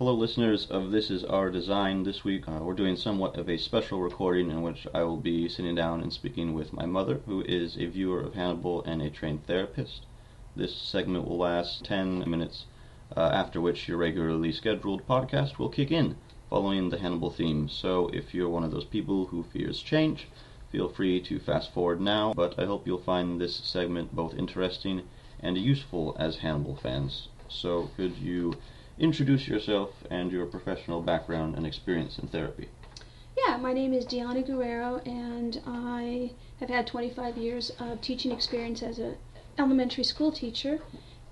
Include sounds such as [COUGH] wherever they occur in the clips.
Hello, listeners of This Is Our Design. This week uh, we're doing somewhat of a special recording in which I will be sitting down and speaking with my mother, who is a viewer of Hannibal and a trained therapist. This segment will last 10 minutes, uh, after which your regularly scheduled podcast will kick in, following the Hannibal theme. So if you're one of those people who fears change, feel free to fast forward now, but I hope you'll find this segment both interesting and useful as Hannibal fans. So could you introduce yourself and your professional background and experience in therapy. Yeah, my name is Diana Guerrero, and I have had 25 years of teaching experience as an elementary school teacher.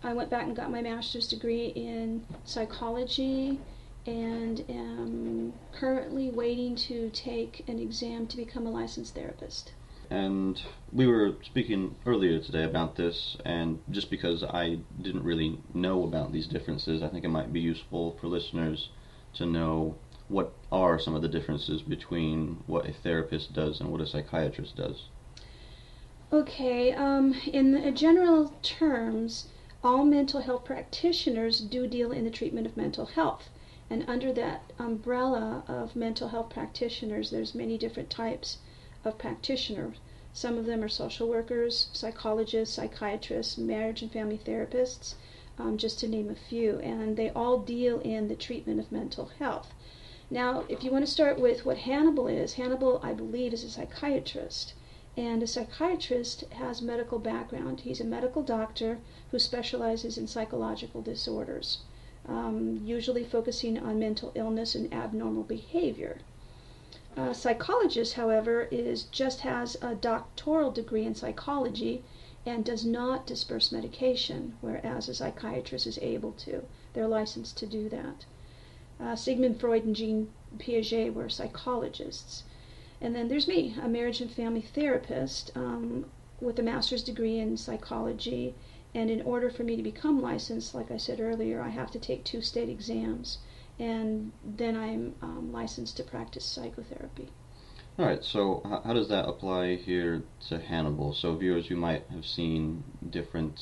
I went back and got my master's degree in psychology and am currently waiting to take an exam to become a licensed therapist. And we were speaking earlier today about this, and just because I didn't really know about these differences, I think it might be useful for listeners to know what are some of the differences between what a therapist does and what a psychiatrist does. Okay, um, in general terms, all mental health practitioners do deal in the treatment of mental health. And under that umbrella of mental health practitioners, there's many different types of practitioners. Some of them are social workers, psychologists, psychiatrists, marriage and family therapists, um, just to name a few, and they all deal in the treatment of mental health. Now, if you want to start with what Hannibal is, Hannibal, I believe, is a psychiatrist. And a psychiatrist has medical background. He's a medical doctor who specializes in psychological disorders, um, usually focusing on mental illness and abnormal behavior. A psychologist, however, is just has a doctoral degree in psychology and does not disperse medication, whereas a psychiatrist is able to. They're licensed to do that. Uh, Sigmund Freud and Jean Piaget were psychologists. And then there's me, a marriage and family therapist um, with a master's degree in psychology. And in order for me to become licensed, like I said earlier, I have to take two state exams and then I'm um, licensed to practice psychotherapy. All right, so how does that apply here to Hannibal? So viewers, you might have seen different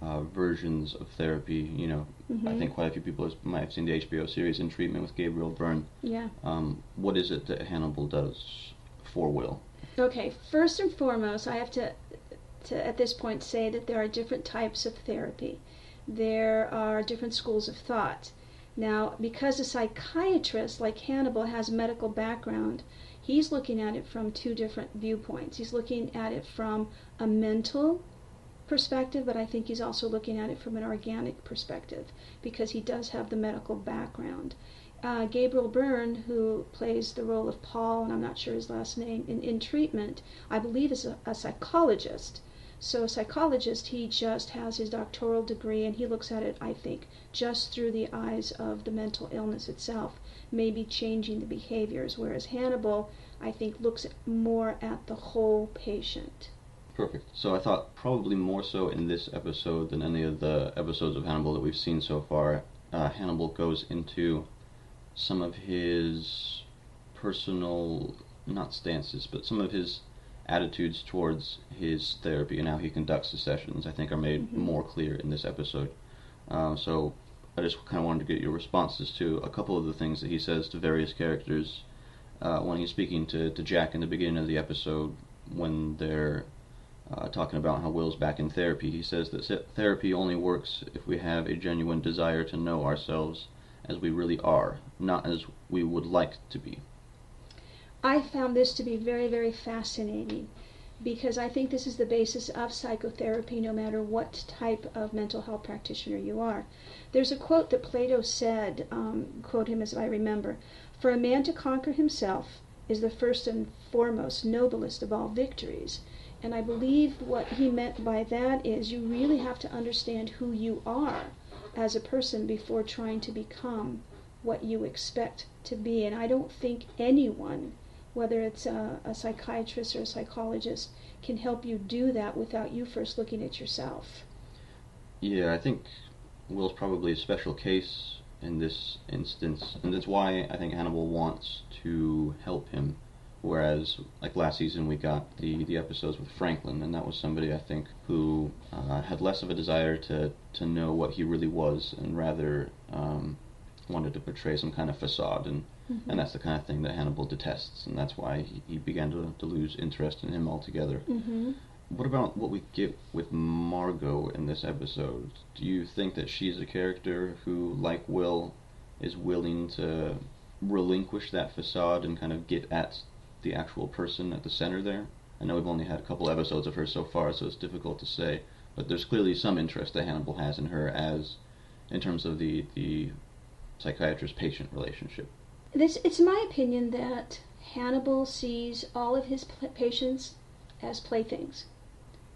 uh, versions of therapy. You know, mm-hmm. I think quite a few people might have seen the HBO series In Treatment with Gabriel Byrne. Yeah. Um, what is it that Hannibal does for Will? Okay, first and foremost, I have to, to at this point say that there are different types of therapy. There are different schools of thought. Now, because a psychiatrist like Hannibal has a medical background, he's looking at it from two different viewpoints. He's looking at it from a mental perspective, but I think he's also looking at it from an organic perspective because he does have the medical background. Uh, Gabriel Byrne, who plays the role of Paul, and I'm not sure his last name, in, in treatment, I believe is a, a psychologist. So a psychologist, he just has his doctoral degree and he looks at it, I think, just through the eyes of the mental illness itself, maybe changing the behaviors, whereas Hannibal, I think, looks more at the whole patient. Perfect. So I thought probably more so in this episode than any of the episodes of Hannibal that we've seen so far, uh, Hannibal goes into some of his personal, not stances, but some of his attitudes towards his therapy and how he conducts the sessions, I think, are made mm-hmm. more clear in this episode. Uh, so I just kind of wanted to get your responses to a couple of the things that he says to various characters uh, when he's speaking to, to Jack in the beginning of the episode when they're uh, talking about how Will's back in therapy. He says that therapy only works if we have a genuine desire to know ourselves as we really are, not as we would like to be. I found this to be very, very fascinating because I think this is the basis of psychotherapy no matter what type of mental health practitioner you are. There's a quote that Plato said, um, quote him as I remember For a man to conquer himself is the first and foremost, noblest of all victories. And I believe what he meant by that is you really have to understand who you are as a person before trying to become what you expect to be. And I don't think anyone whether it's a, a, psychiatrist or a psychologist, can help you do that without you first looking at yourself. Yeah, I think Will's probably a special case in this instance, and that's why I think Hannibal wants to help him. Whereas, like last season, we got the, the episodes with Franklin, and that was somebody I think who uh, had less of a desire to, to know what he really was, and rather um, wanted to portray some kind of facade, and Mhm. and that's the kind of thing that Hannibal detests, and that's why he, he began to, to lose interest in him altogether. hmm What about what we get with Margot in this episode? Do you think that she's a character who, like Will, is willing to relinquish that facade and kind of get at the actual person at the center there? I know we've only had a couple episodes of her so far, so it's difficult to say, but there's clearly some interest that Hannibal has in her as, in terms of the the psychiatrist-patient relationship. This, it's my opinion that Hannibal sees all of his pl- patients as playthings.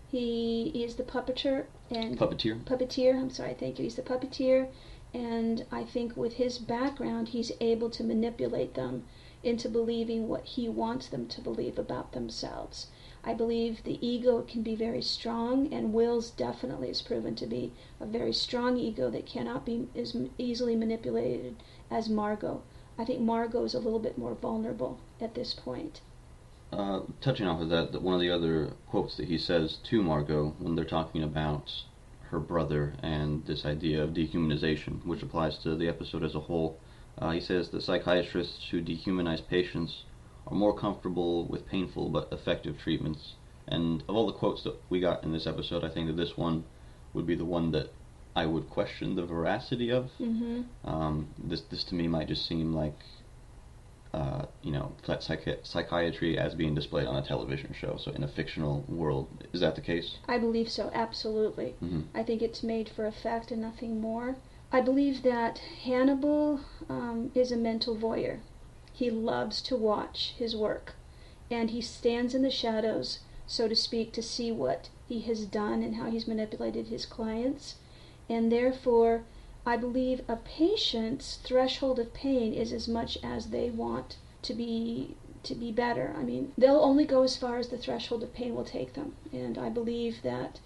He is the puppeteer and Puppeteer. puppeteer. I'm sorry, thank you. He's the puppeteer, and I think with his background, he's able to manipulate them into believing what he wants them to believe about themselves. I believe the ego can be very strong, and Will's definitely is proven to be a very strong ego that cannot be as easily manipulated as Margot. I think Margot is a little bit more vulnerable at this point. Uh, touching off of that, that one of the other quotes that he says to Margot when they're talking about her brother and this idea of dehumanization, which applies to the episode as a whole, uh, he says that psychiatrists who dehumanize patients are more comfortable with painful but effective treatments. And of all the quotes that we got in this episode, I think that this one would be the one that I would question the veracity of. Mm-hmm. Um, this this to me might just seem like, uh, you know, psychi- psychiatry as being displayed on a television show, so in a fictional world. Is that the case? I believe so, absolutely. hmm I think it's made for effect and nothing more. I believe that Hannibal um, is a mental voyeur. He loves to watch his work, and he stands in the shadows, so to speak, to see what he has done and how he's manipulated his clients. And therefore, I believe a patient's threshold of pain is as much as they want to be to be better. I mean, they'll only go as far as the threshold of pain will take them. And I believe that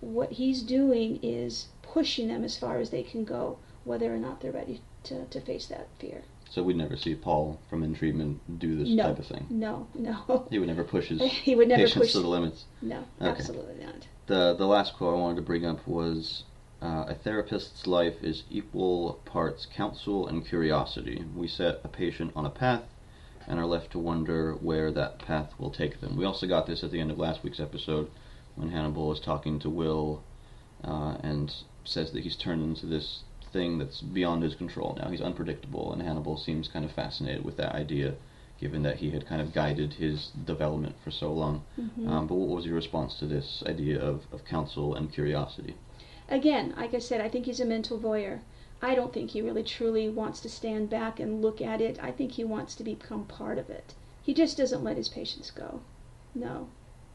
what he's doing is pushing them as far as they can go, whether or not they're ready to, to face that fear. So we'd never see Paul from In Treatment do this No. type of thing. No, no. [LAUGHS] He would never push his [LAUGHS] he would never patients push. to the limits. No, Okay. absolutely not. The the last quote I wanted to bring up was. Uh, a therapist's life is equal parts counsel and curiosity. We set a patient on a path and are left to wonder where that path will take them. We also got this at the end of last week's episode when Hannibal is talking to Will uh, and says that he's turned into this thing that's beyond his control now. He's unpredictable, and Hannibal seems kind of fascinated with that idea, given that he had kind of guided his development for so long. Mhm. Um, but what was your response to this idea of, of counsel and curiosity? Again, like I said, I think he's a mental voyeur. I don't think he really truly wants to stand back and look at it. I think he wants to become part of it. He just doesn't let his patients go. No.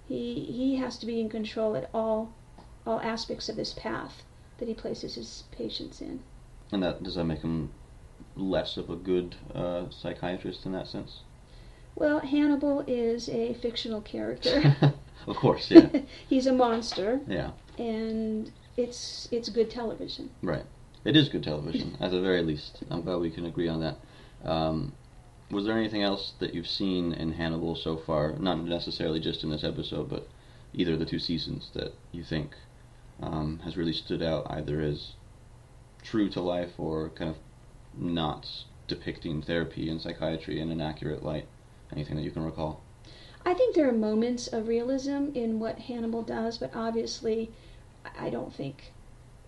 He he has to be in control at all all aspects of this path that he places his patients in. And that does that make him less of a good uh, psychiatrist in that sense? Well, Hannibal is a fictional character. [LAUGHS] of course, yeah, [LAUGHS] he's a monster yeah, and it's it's good television. right. It is good television, [LAUGHS] at the very least. I'm glad we can agree on that. Um, was there anything else that you've seen in Hannibal so far? Not necessarily just in this episode, but either of the two seasons that you think um, has really stood out, either as true to life or kind of not depicting therapy and psychiatry in an accurate light? Anything that you can recall? I think there are moments of realism in what Hannibal does, but obviously, I don't think,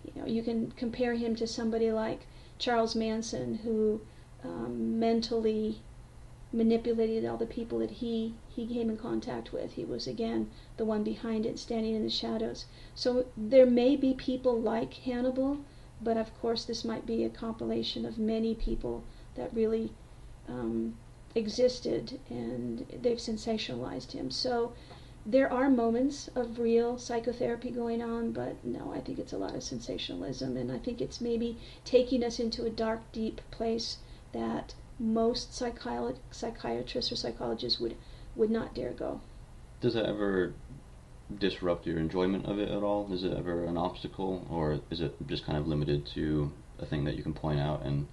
you know, you can compare him to somebody like Charles Manson, who um, mentally manipulated all the people that he he came in contact with. He was again the one behind it, standing in the shadows. So there may be people like Hannibal, but of course, this might be a compilation of many people that really. Um, existed and they've sensationalized him. So there are moments of real psychotherapy going on, but no, I think it's a lot of sensationalism and I think it's maybe taking us into a dark, deep place that most psychiatrists or psychologists would, would not dare go. Does that ever disrupt your enjoyment of it at all? Is it ever an obstacle, or is it just kind of limited to a thing that you can point out and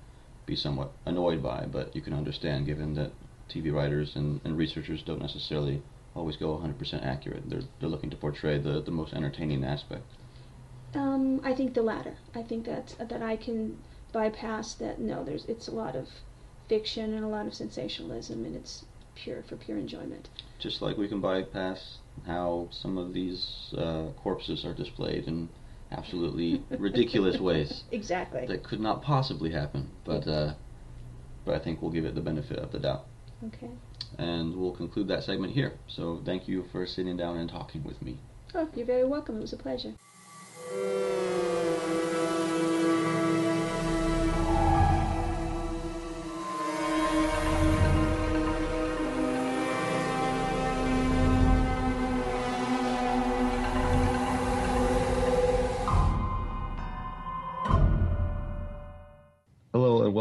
be somewhat annoyed by, but you can understand given that TV writers and, and researchers don't necessarily always go 100% accurate. They're, they're looking to portray the, the most entertaining aspect. Um, I think the latter. I think that that I can bypass that. No, there's it's a lot of fiction and a lot of sensationalism, and it's pure for pure enjoyment. Just like we can bypass how some of these uh, corpses are displayed in absolutely [LAUGHS] ridiculous ways Exactly. that could not possibly happen. But uh, but I think we'll give it the benefit of the doubt. Okay. And we'll conclude that segment here. So thank you for sitting down and talking with me. Oh, you're very welcome. It was a pleasure.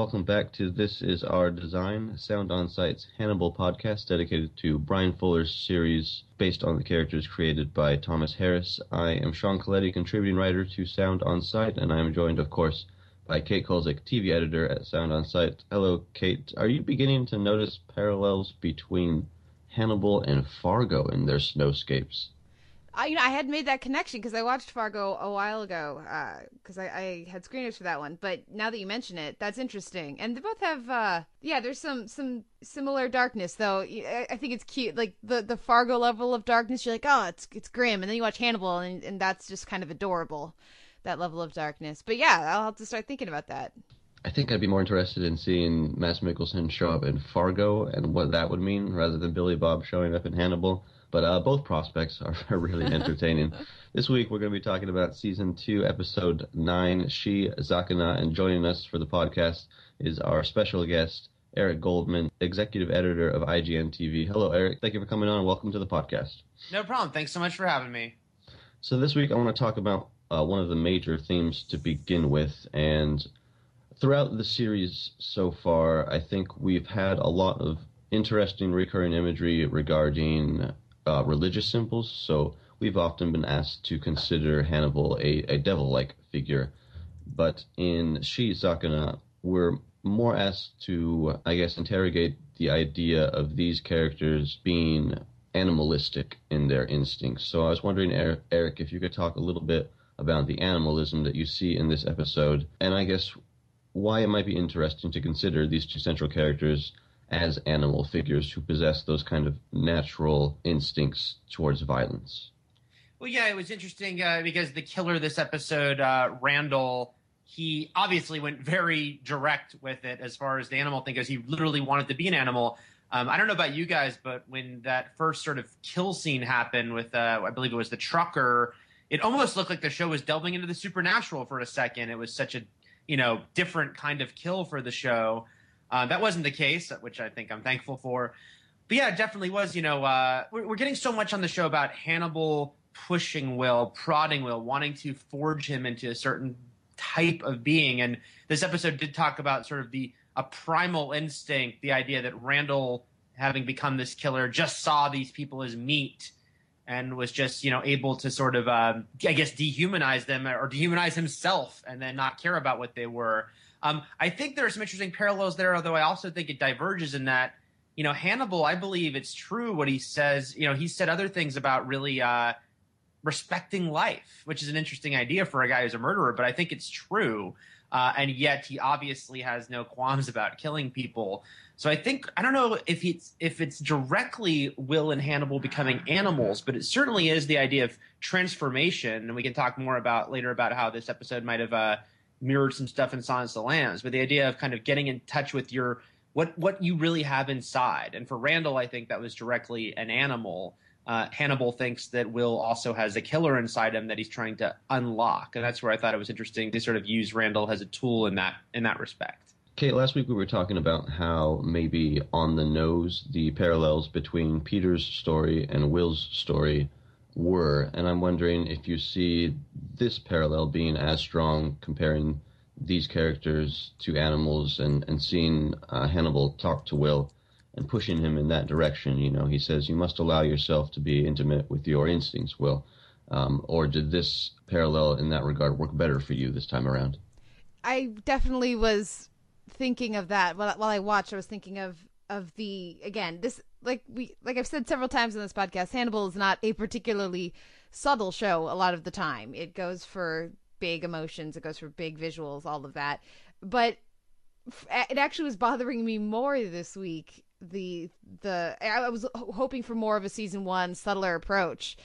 Welcome back to This Is Our Design, Sound On Sight's Hannibal podcast dedicated to Bryan Fuller's series based on the characters created by Thomas Harris. I am Sean Colletti, contributing writer to Sound On Sight, and I am joined, of course, by Kate Kulzick, TV editor at Sound On Site. Hello, Kate. Are you beginning to notice parallels between Hannibal and Fargo in their snowscapes? I, you know, I had made that connection because I watched Fargo a while ago because I, I had screeners for that one. But now that you mention it, that's interesting. And they both have, uh, yeah, there's some some similar darkness though. I, I think it's cute, like the the Fargo level of darkness. You're like, oh, it's it's grim, and then you watch Hannibal, and and that's just kind of adorable, that level of darkness. But yeah, I'll have to start thinking about that. I think I'd be more interested in seeing Mads Mikkelsen show up in Fargo and what that would mean rather than Billy Bob showing up in Hannibal. But uh, both prospects are, [LAUGHS] are really [LAUGHS] entertaining. this week we're going to be talking about season two, episode nine, She Zakana, and joining us for the podcast is our special guest, Eric Goldman, executive editor of IGN TV. Hello, Eric. Thank you for coming on and welcome to the podcast. No problem. Thanks so much for having me. So this week I want to talk about uh, one of the major themes to begin with, and throughout the series so far, I think we've had a lot of interesting recurring imagery regarding uh, religious symbols. So we've often been asked to consider Hannibal a, a devil-like figure, but in Shiizakana, we're more asked to, I guess, interrogate the idea of these characters being animalistic in their instincts. So I was wondering, Eric, if you could talk a little bit about the animalism that you see in this episode, and I guess why it might be interesting to consider these two central characters as animal figures who possess those kind of natural instincts towards violence. Well, yeah, it was interesting uh, because the killer this episode, uh, Randall, he obviously went very direct with it as far as the animal thing goes. He literally wanted to be an animal. Um, I don't know about you guys, but when that first sort of kill scene happened with, uh, I believe it was the trucker, it almost looked like the show was delving into the supernatural for a second. It was such a, you know, different kind of kill for the show. Uh, that wasn't the case, which I think I'm thankful for. But yeah, it definitely was. You know, uh, we're, we're, getting so much on the show about Hannibal pushing Will, prodding Will, wanting to forge him into a certain type of being. And this episode did talk about sort of the a primal instinct, the idea that Randall, having become this killer, just saw these people as meat and was just you know able to sort of um, I guess dehumanize them or dehumanize himself and then not care about what they were. Um, I think there are some interesting parallels there, although I also think it diverges in that, you know, Hannibal, I believe it's true what he says. You know, he said other things about really uh, respecting life, which is an interesting idea for a guy who's a murderer, but I think it's true. Uh, and yet he obviously has no qualms about killing people. So I think I don't know if it's if it's directly Will and Hannibal becoming animals, but it certainly is the idea of transformation. And we can talk more about later about how this episode might have uh, mirrored some stuff in Silence of the Lambs, but the idea of kind of getting in touch with your what what you really have inside. And for Randall, I think that was directly an animal. Uh, Hannibal thinks that Will also has a killer inside him that he's trying to unlock, and that's where I thought it was interesting to sort of use Randall as a tool in that in that respect. Kate, last week we were talking about how maybe on the nose the parallels between Peter's story and Will's story were, and I'm wondering if you see this parallel being as strong comparing these characters to animals and, and seeing uh, Hannibal talk to Will and pushing him in that direction. You know, he says, You must allow yourself to be intimate with your instincts, Will. Um, or did this parallel in that regard work better for you this time around? I definitely was thinking of that while, while I watched. I was thinking of of the again this like we like I've said several times in this podcast, Hannibal is not a particularly subtle show a lot of the time. It goes for big emotions, it goes for big visuals, all of that. but it actually was bothering me more this week. The the I was hoping for more of a season one subtler approach.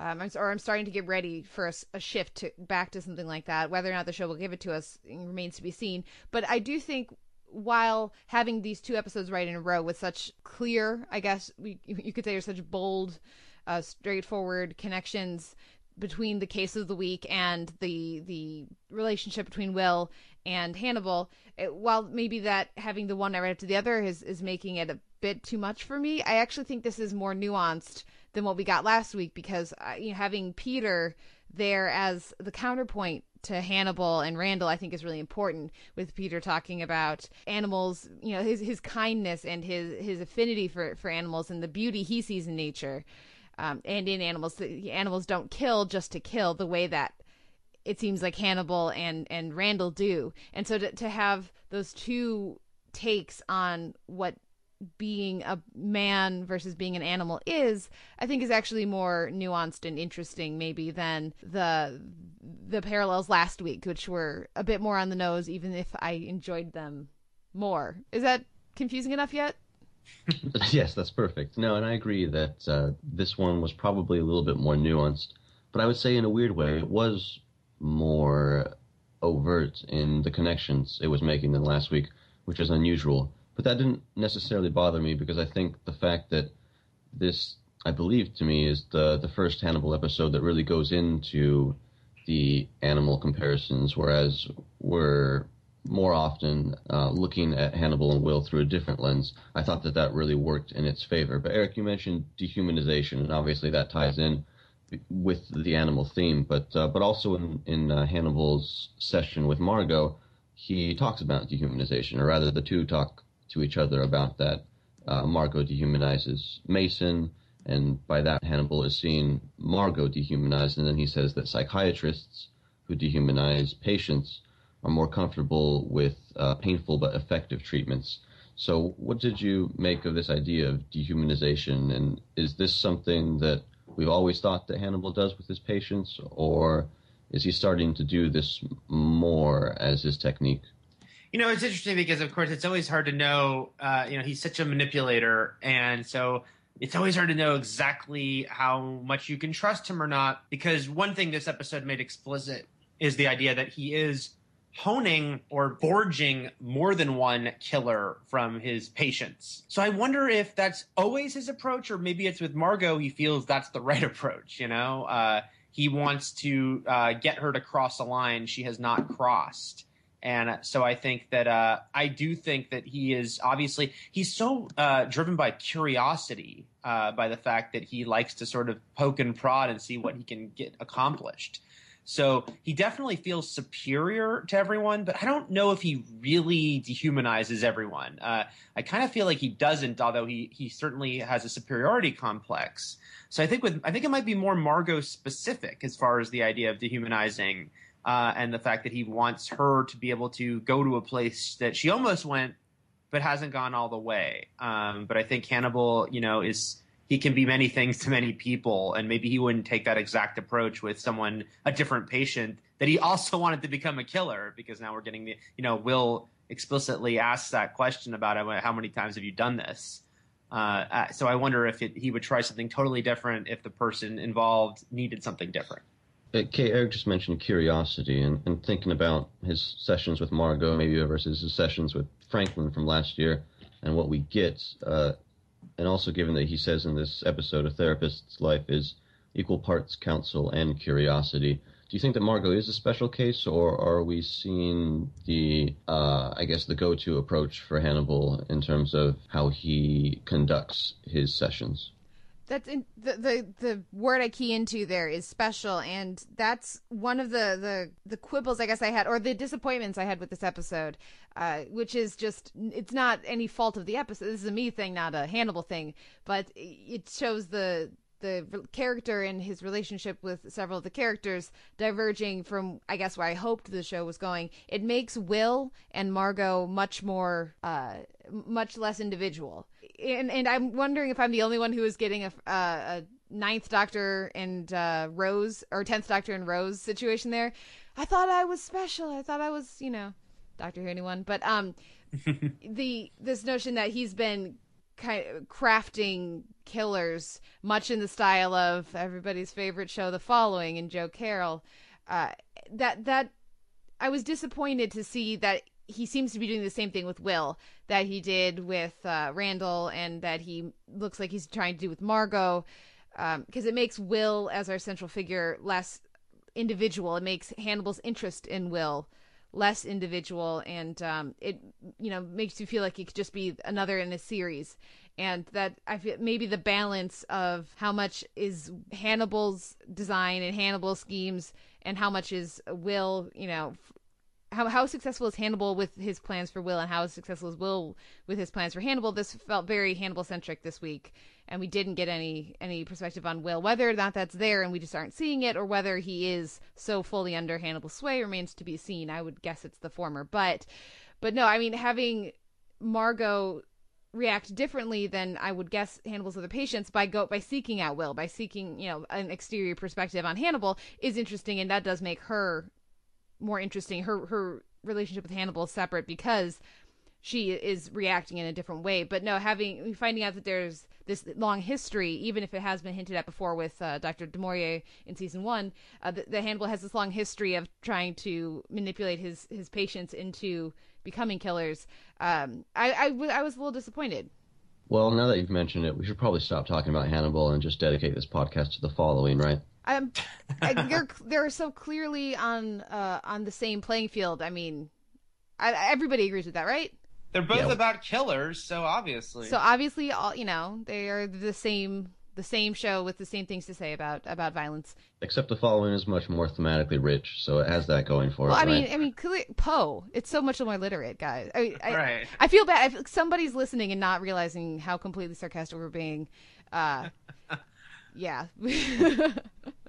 Um, or I'm starting to get ready for a, a, shift to back to something like that. Whether or not the show will give it to us remains to be seen. But I do think while having these two episodes right in a row with such clear, I guess we, you could say, are such bold, uh, straightforward connections between the case of the week and the the relationship between Will and Hannibal. It, while maybe that having the one right after the other is is making it a bit too much for me, I actually think this is more nuanced than what we got last week because uh, you know having Peter there as the counterpoint to Hannibal and Randall, I think is really important with Peter talking about animals, you know, his his kindness and his his affinity for for animals and the beauty he sees in nature. Um, and in animals, animals don't kill just to kill the way that it seems like Hannibal and and Randall do. And so to to have those two takes on what being a man versus being an animal is, I think is actually more nuanced and interesting maybe than the the parallels last week, which were a bit more on the nose, even if I enjoyed them more. Is that confusing enough yet? [LAUGHS] yes, that's perfect. No, and I agree that uh, this one was probably a little bit more nuanced, but I would say in a weird way it was more overt in the connections it was making than last week, which is unusual. But that didn't necessarily bother me because I think the fact that this, I believe to me, is the the first Hannibal episode that really goes into the animal comparisons, whereas we're more often uh, looking at Hannibal and Will through a different lens. I thought that that really worked in its favor. But Eric, you mentioned dehumanization, and obviously that ties in with the animal theme. But uh, but also in in uh, Hannibal's session with Margot, he talks about dehumanization, or rather, the two talk to each other about that. Uh, Margot dehumanizes Mason, and by that Hannibal is seeing Margot dehumanized, and then he says that psychiatrists who dehumanize patients are more comfortable with uh, painful but effective treatments. So, what did you make of this idea of dehumanization, and is this something that we've always thought that Hannibal does with his patients, or is he starting to do this more as his technique? You know, it's interesting because, of course, it's always hard to know. Uh, you know, he's such a manipulator, and so it's always hard to know exactly how much you can trust him or not. Because one thing this episode made explicit is the idea that he is honing or forging more than one killer from his patients. So I wonder if that's always his approach, or maybe it's with Margot, he feels that's the right approach, you know? Uh, he wants to uh, get her to cross a line she has not crossed. And so I think that uh, I do think that he is obviously he's so uh, driven by curiosity, uh, by the fact that he likes to sort of poke and prod and see what he can get accomplished. So he definitely feels superior to everyone, but I don't know if he really dehumanizes everyone. Uh, I kind of feel like he doesn't, although he he certainly has a superiority complex. So I think with I think it might be more Margot specific as far as the idea of dehumanizing uh, and the fact that he wants her to be able to go to a place that she almost went but hasn't gone all the way. Um, but I think Hannibal, you know, is he can be many things to many people, and maybe he wouldn't take that exact approach with someone, a different patient that he also wanted to become a killer. Because now we're getting the, you know, Will explicitly asks that question about how many times have you done this. Uh, uh, so I wonder if it, he would try something totally different if the person involved needed something different. Uh, Kay, Eric just mentioned curiosity and, and thinking about his sessions with Margot, maybe versus his sessions with Franklin from last year, and what we get. Uh, and also given that he says in this episode, a therapist's life is equal parts counsel and curiosity. Do you think that Margot is a special case, or are we seeing the, uh, I guess, the go-to approach for Hannibal in terms of how he conducts his sessions? That's in, the, the the word I key into there is special, and that's one of the the the quibbles I guess I had, or the disappointments I had with this episode, uh, which is just it's not any fault of the episode. This is a me thing, not a Hannibal thing, but it shows the the character and his relationship with several of the characters diverging from I guess where I hoped the show was going. It makes Will and Margot much more uh, much less individual and and I'm wondering if I'm the only one who is getting a, a ninth Doctor and uh, Rose or tenth Doctor and Rose situation there. I thought I was special. I thought I was, you know, Doctor Who anyone, but um, [LAUGHS] the this notion that he's been kind of crafting killers much in the style of everybody's favorite show, The Following, and Joe Carroll. Uh, that that I was disappointed to see that he seems to be doing the same thing with Will that he did with uh, Randall, and that he looks like he's trying to do with Margot, because um, it makes Will as our central figure less individual. It makes Hannibal's interest in Will less individual, and um, it you know makes you feel like it could just be another in a series. And that I feel maybe the balance of how much is Hannibal's design and Hannibal's schemes, and how much is Will, you know, how how successful is Hannibal with his plans for Will, and how successful is Will with his plans for Hannibal? This felt very Hannibal centric this week, and we didn't get any any perspective on Will. Whether or not that's there, and we just aren't seeing it, or whether he is so fully under Hannibal's sway remains to be seen. I would guess it's the former, but but no, I mean having Margot react differently than I would guess Hannibal's other patients by go by seeking out Will, by seeking you know an exterior perspective on Hannibal is interesting, and that does make her more interesting. Her her relationship with Hannibal is separate because she is reacting in a different way. But no, having finding out that there's this long history, even if it has been hinted at before with uh, Dr. Du in season one, uh, the, the Hannibal has this long history of trying to manipulate his his patients into becoming killers. Um, I, I, w- I was a little disappointed. Well, now that you've mentioned it, we should probably stop talking about Hannibal and just dedicate this podcast to the following, right? Um, [LAUGHS] they're they're so clearly on uh, on the same playing field. I mean, I, everybody agrees with that, right? They're both yeah. about killers, so obviously. So obviously, all you know, they are the same the same show with the same things to say about about violence. Except the following is much more thematically rich, so it has that going for well, it. Well, I mean, right? I mean, Poe. It's so much more literate, guys. I, I, right. I feel bad. I feel, somebody's listening and not realizing how completely sarcastic we're being. Uh, yeah. [LAUGHS]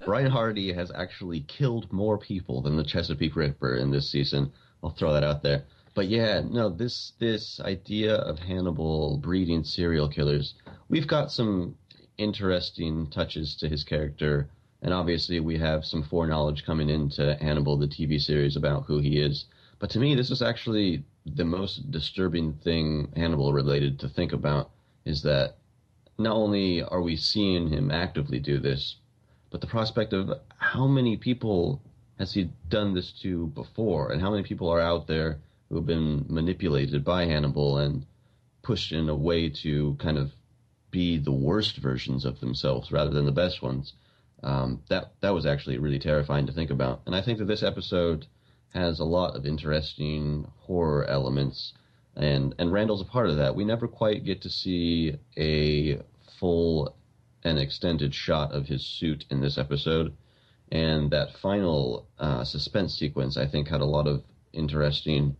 Ryan Hardy has actually killed more people than the Chesapeake Ripper in this season. I'll throw that out there. But yeah, no, this this idea of Hannibal breeding serial killers, we've got some interesting touches to his character, and obviously we have some foreknowledge coming into Hannibal, the TV series, about who he is. But to me, this is actually the most disturbing thing Hannibal related to think about is that not only are we seeing him actively do this, but the prospect of how many people has he done this to before, and how many people are out there who have been manipulated by Hannibal and pushed in a way to kind of be the worst versions of themselves rather than the best ones. Um, that that was actually really terrifying to think about, and I think that this episode has a lot of interesting horror elements and and Randall's a part of that. We never quite get to see a full and extended shot of his suit in this episode, and that final uh, suspense sequence I think had a lot of interesting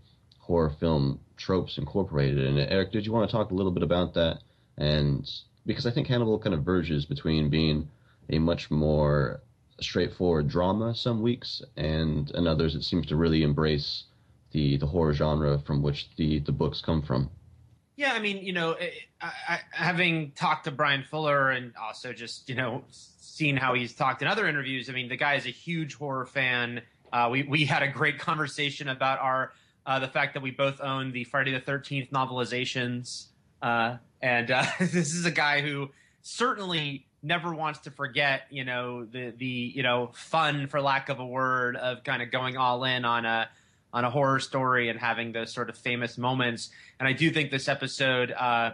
horror film tropes incorporated in it. Eric, did you want to talk a little bit about that? And because I think Hannibal kind of verges between being a much more straightforward drama some weeks, and in others it seems to really embrace the the horror genre from which the the books come from. Yeah, I mean, you know, I, I, having talked to Bryan Fuller and also just you know seen how he's talked in other interviews. I mean, the guy is a huge horror fan. Uh, we we had a great conversation about our uh, the fact that we both own the Friday the Thirteenth novelizations, uh, and uh, [LAUGHS] this is a guy who certainly never wants to forget, you know, the the you know fun, for lack of a word, of kind of going all in on a on a horror story and having those sort of famous moments. And I do think this episode uh,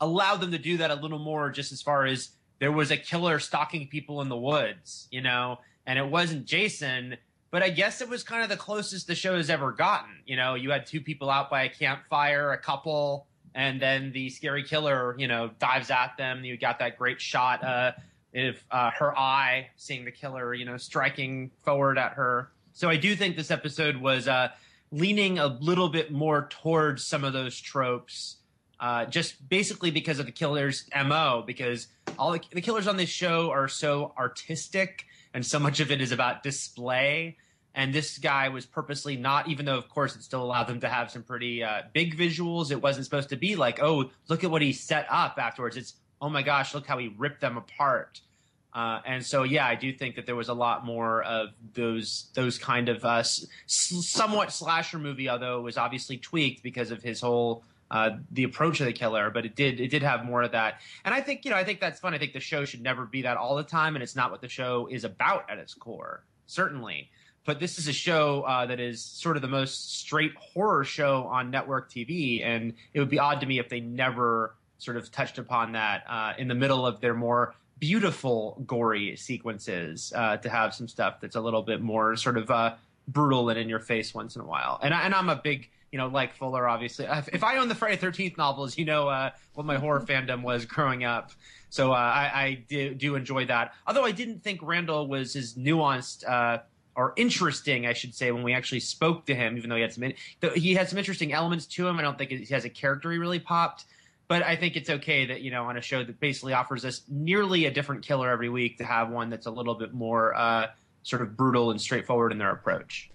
allowed them to do that a little more, just as far as there was a killer stalking people in the woods, you know, and it wasn't Jason. But I guess it was kind of the closest the show has ever gotten. You know, you had two people out by a campfire, a couple, and then the scary killer, you know, dives at them. You got that great shot uh, of uh, her eye seeing the killer, you know, striking forward at her. So I do think this episode was uh, leaning a little bit more towards some of those tropes, uh, just basically because of the killer's mo. Because all the, the killers on this show are so artistic, and so much of it is about display. And this guy was purposely not, even though of course it still allowed them to have some pretty uh, big visuals. It wasn't supposed to be like, oh, look at what he set up afterwards. It's oh my gosh, look how he ripped them apart. Uh, and so, yeah, I do think that there was a lot more of those those kind of uh, s- somewhat slasher movie, although it was obviously tweaked because of his whole uh, the approach of the killer. But it did it did have more of that, and I think you know I think that's fun. I think the show should never be that all the time, and it's not what the show is about at its core, certainly. But this is a show uh, that is sort of the most straight horror show on network TV, and it would be odd to me if they never sort of touched upon that uh, in the middle of their more beautiful gory sequences uh, to have some stuff that's a little bit more sort of uh, brutal and in your face once in a while. And, I, and I'm a big, you know, like Fuller, obviously. If, I own the Friday Thirteenth novels, you know uh, what my horror fandom was growing up. So uh, I, I do, do, enjoy that. Although I didn't think Randall was as nuanced uh, or interesting, I should say, when we actually spoke to him. Even though he had some, he had some interesting elements to him. I don't think he has a character he really popped but I think it's okay that you know on a show that basically offers us nearly a different killer every week to have one that's a little bit more uh, sort of brutal and straightforward in their approach.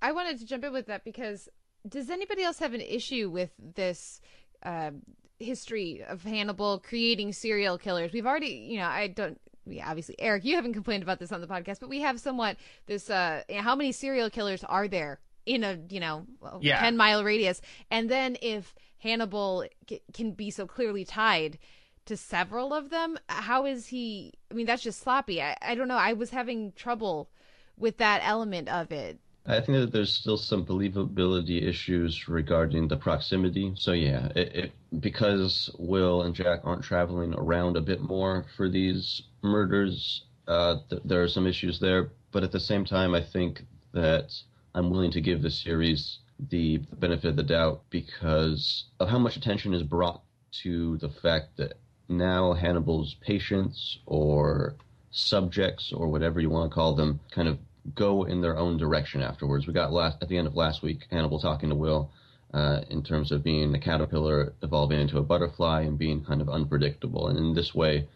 I wanted to jump in with that because does anybody else have an issue with this uh, history of Hannibal creating serial killers? We've already, you know, I don't. Yeah, obviously, Eric, you haven't complained about this on the podcast, but we have somewhat this. Uh, how many serial killers are there in a you know yeah. ten mile radius? And then if Hannibal can be so clearly tied to several of them. How is he? I mean, that's just sloppy. I, I don't know. I was having trouble with that element of it. I think that there's still some believability issues regarding the proximity. So yeah, it, it, because Will and Jack aren't traveling around a bit more for these murders, uh, th- there are some issues there. But at the same time, I think that I'm willing to give the series the benefit of the doubt because of how much attention is brought to the fact that now Hannibal's patients or subjects or whatever you want to call them kind of go in their own direction afterwards. We got last at the end of last week Hannibal talking to Will uh, in terms of being a caterpillar evolving into a butterfly and being kind of unpredictable. And in this way,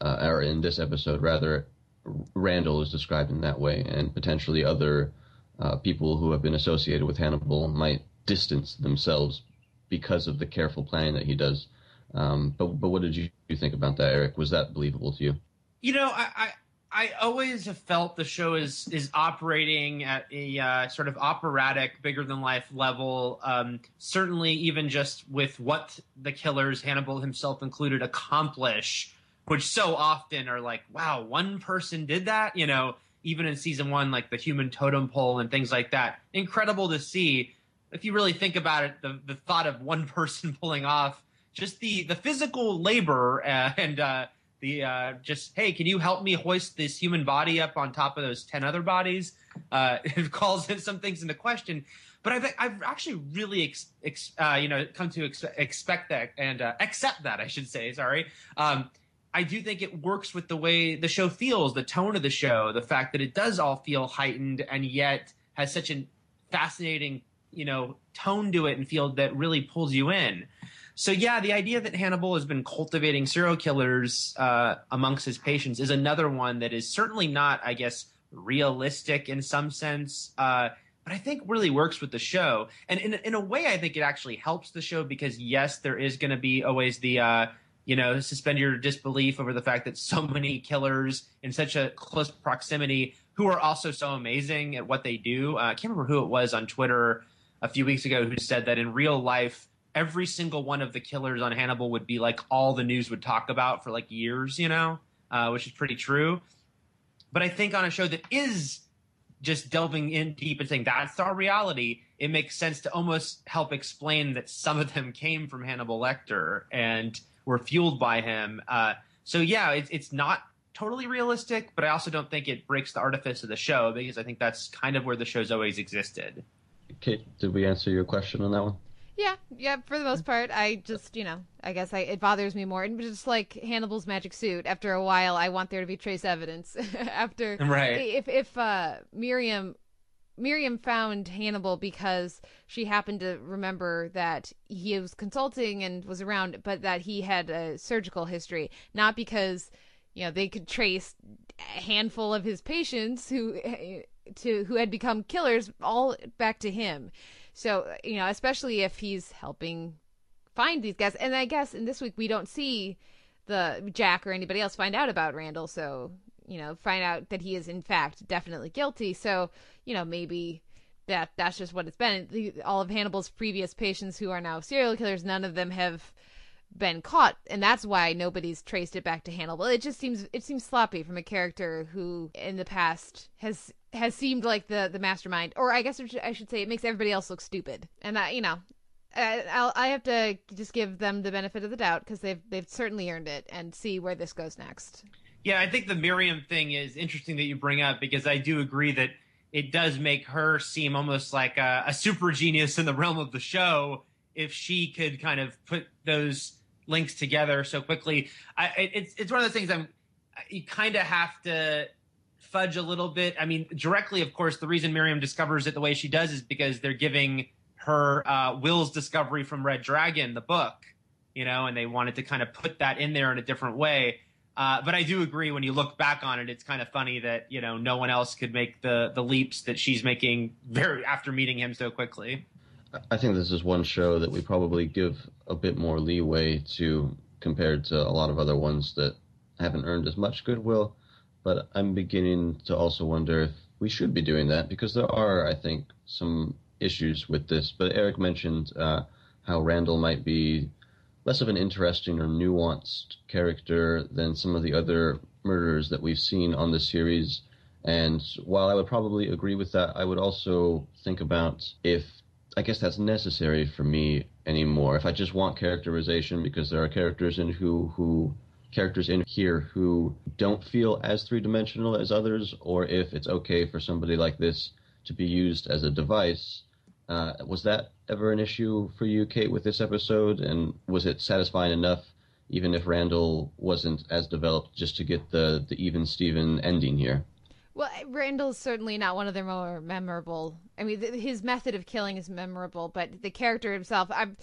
uh, or in this episode rather, Randall is described in that way, and potentially other uh, people who have been associated with Hannibal might distance themselves because of the careful planning that he does. Um, but but what did you, you think about that, Eric? Was that believable to you? You know, I, I, I always have felt the show is is operating at a uh, sort of operatic, bigger than life level. Um, certainly, even just with what the killers, Hannibal himself included, accomplish, which so often are like, wow, one person did that. You know, even in season one, like the human totem pole and things like that. Incredible to see. If you really think about it, the, the thought of one [LAUGHS] person pulling off just the, the physical labor uh, and uh, the uh, just, hey, can you help me hoist this human body up on top of those 10 other bodies? Uh, [LAUGHS] it calls some things into question. But I've, I've actually really, ex, ex, uh, you know, come to ex- expect that and uh, accept that, I should say, sorry. Um, I do think it works with the way the show feels, the tone of the show, the fact that it does all feel heightened and yet has such a fascinating, you know, tone to it and feel that really pulls you in. So yeah, the idea that Hannibal has been cultivating serial killers uh, amongst his patients is another one that is certainly not, I guess, realistic in some sense. Uh, but I think really works with the show. And in, in a way, I think it actually helps the show because yes, there is going to be always the, uh, you know, suspend your disbelief over the fact that so many killers in such a close proximity who are also so amazing at what they do. Uh, I can't remember who it was on Twitter a few weeks ago who said that in real life, every single one of the killers on Hannibal would be like all the news would talk about for like years, you know, uh, which is pretty true. But I think on a show that is just delving in deep and saying that's our reality, it makes sense to almost help explain that some of them came from Hannibal Lecter and were fueled by him. Uh, so yeah, it's it's not totally realistic, but I also don't think it breaks the artifice of the show because I think that's kind of where the show's always existed. Kate, did we answer your question on that one? Yeah, yeah, for the most part. I just, you know, I guess I, it bothers me more. And just like Hannibal's magic suit, after a while, I want there to be trace evidence. [LAUGHS] after, right. If if uh, Miriam Miriam found Hannibal because she happened to remember that he was consulting and was around, but that he had a surgical history, not because you know they could trace a handful of his patients who to who had become killers all back to him. So you know, especially if he's helping find these guys, and I guess in this week we don't see the Jack or anybody else find out about Randall. So you know, find out that he is in fact definitely guilty. So you know, maybe that that's just what it's been. All of Hannibal's previous patients who are now serial killers, none of them have been caught, and that's why nobody's traced it back to Hannibal. It just seems it seems sloppy from a character who in the past has has seemed like the the mastermind, or I guess I should say it makes everybody else look stupid. And I, you know, I, I'll, I have to just give them the benefit of the doubt because they've they've certainly earned it, and see where this goes next. Yeah, I think the Miriam thing is interesting that you bring up because I do agree that it does make her seem almost like a, a, super genius in the realm of the show if she could kind of put those links together so quickly. I, it's it's one of the things I'm you kind of have to fudge a little bit. I mean, directly, of course, the reason Miriam discovers it the way she does is because they're giving her uh, Will's discovery from Red Dragon, the book, you know, and they wanted to kind of put that in there in a different way. Uh, but I do agree when you look back on it, it's kind of funny that you know no one else could make the the leaps that she's making very after meeting him so quickly. I think this is one show that we probably give a bit more leeway to compared to a lot of other ones that haven't earned as much goodwill. But I'm beginning to also wonder if we should be doing that because there are, I think, some issues with this. But Eric mentioned uh, how Randall might be less of an interesting or nuanced character than some of the other murderers that we've seen on the series. And while I would probably agree with that, I would also think about if I guess that's necessary for me anymore. If I just want characterization because there are characters in who who characters in here who don't feel as three dimensional as others, or if it's okay for somebody like this to be used as a device uh, was that ever an issue for you, Kate, with this episode? And was it satisfying enough, even if Randall wasn't as developed, just to get the, the even Steven ending here? Well, Randall's certainly not one of the more memorable. I mean, th- his method of killing is memorable, but the character himself, I'm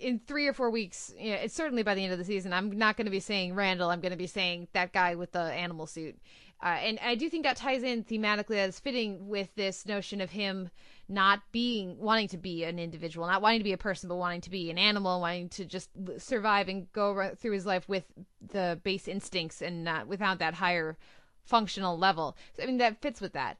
in three or four weeks. You know, it's certainly by the end of the season. I'm not going to be saying Randall. I'm going to be saying that guy with the animal suit. Uh, and I do think that ties in thematically as fitting with this notion of him not being wanting to be an individual, not wanting to be a person, but wanting to be an animal, wanting to just survive and go through his life with the base instincts and not without that higher functional level. So, I mean, that fits with that.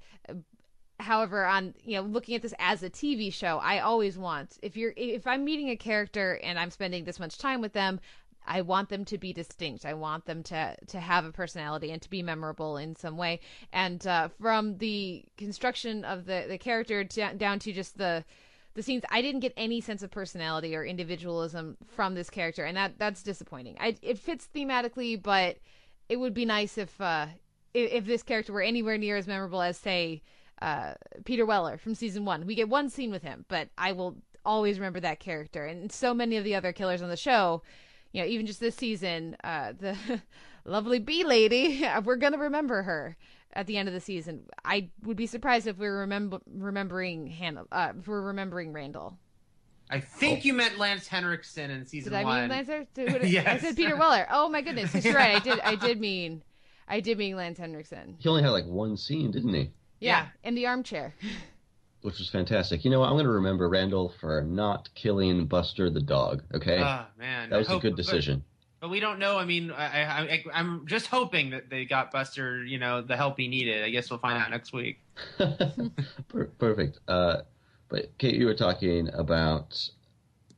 However, on you know, looking at this as a TV show, I always want if you're if I'm meeting a character and I'm spending this much time with them, I want them to be distinct. I want them to to have a personality and to be memorable in some way. And uh, from the construction of the the character to, down to just the the scenes, I didn't get any sense of personality or individualism from this character, and that that's disappointing. I, it fits thematically, but it would be nice if uh, if, if this character were anywhere near as memorable as say uh, Peter Weller from season one. We get one scene with him, but I will always remember that character. And so many of the other killers on the show you know, even just this season, uh, the [LAUGHS] lovely bee lady, [LAUGHS] we're gonna remember her at the end of the season. I would be surprised if we are remember remembering Hannah, uh, if we're remembering Randall. I think oh. you meant Lance Henriksen in season did one. I mean Lance? Henriksen? [LAUGHS] yes. I said Peter Weller. Oh my goodness, you're right. I did. I did mean, I did mean Lance Henriksen. He only had like one scene, didn't he? Yeah, yeah. in the armchair. [LAUGHS] which was fantastic. You know, what? I'm going to remember Randall for not killing Buster the dog. Okay, oh man, that was hope, a good decision. But, but, we don't know. I mean, I, I, am just hoping that they got Buster, you know, the help he needed. I guess we'll find out next week. [LAUGHS] Perfect. Uh, but Kate, you were talking about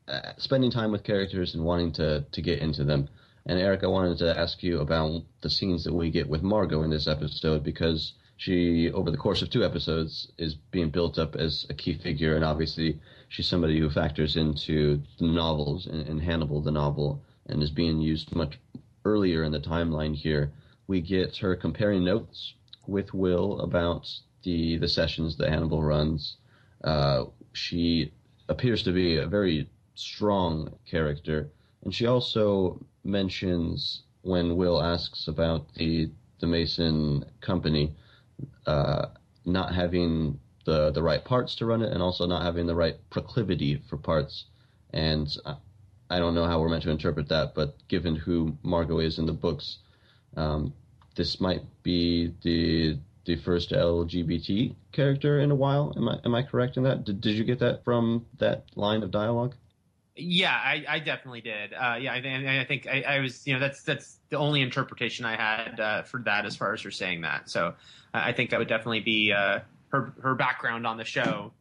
uh, spending time with characters and wanting to to get into them. And Eric, I wanted to ask you about the scenes that we get with Margot in this episode because she over the course of two episodes is being built up as a key figure and obviously she's somebody who factors into the novels and, and hannibal the novel and is being used much earlier in the timeline here. We get her comparing notes with will about the the sessions that hannibal runs. Uh, she appears to be a very strong character and she also mentions when will asks about the the mason company uh, not having the the right parts to run it, and also not having the right proclivity for parts. And I don't know how we're meant to interpret that, but given who Margot is in the books, um, this might be the the first LGBT character in a while. Am I am I correct in that? Did, did you get that from that line of dialogue? Yeah, I, I definitely did. Uh, yeah, I, I think I, I, was, you know, that's that's the only interpretation I had uh, for that as far as her saying that. So I think that would definitely be uh, her her background on the show.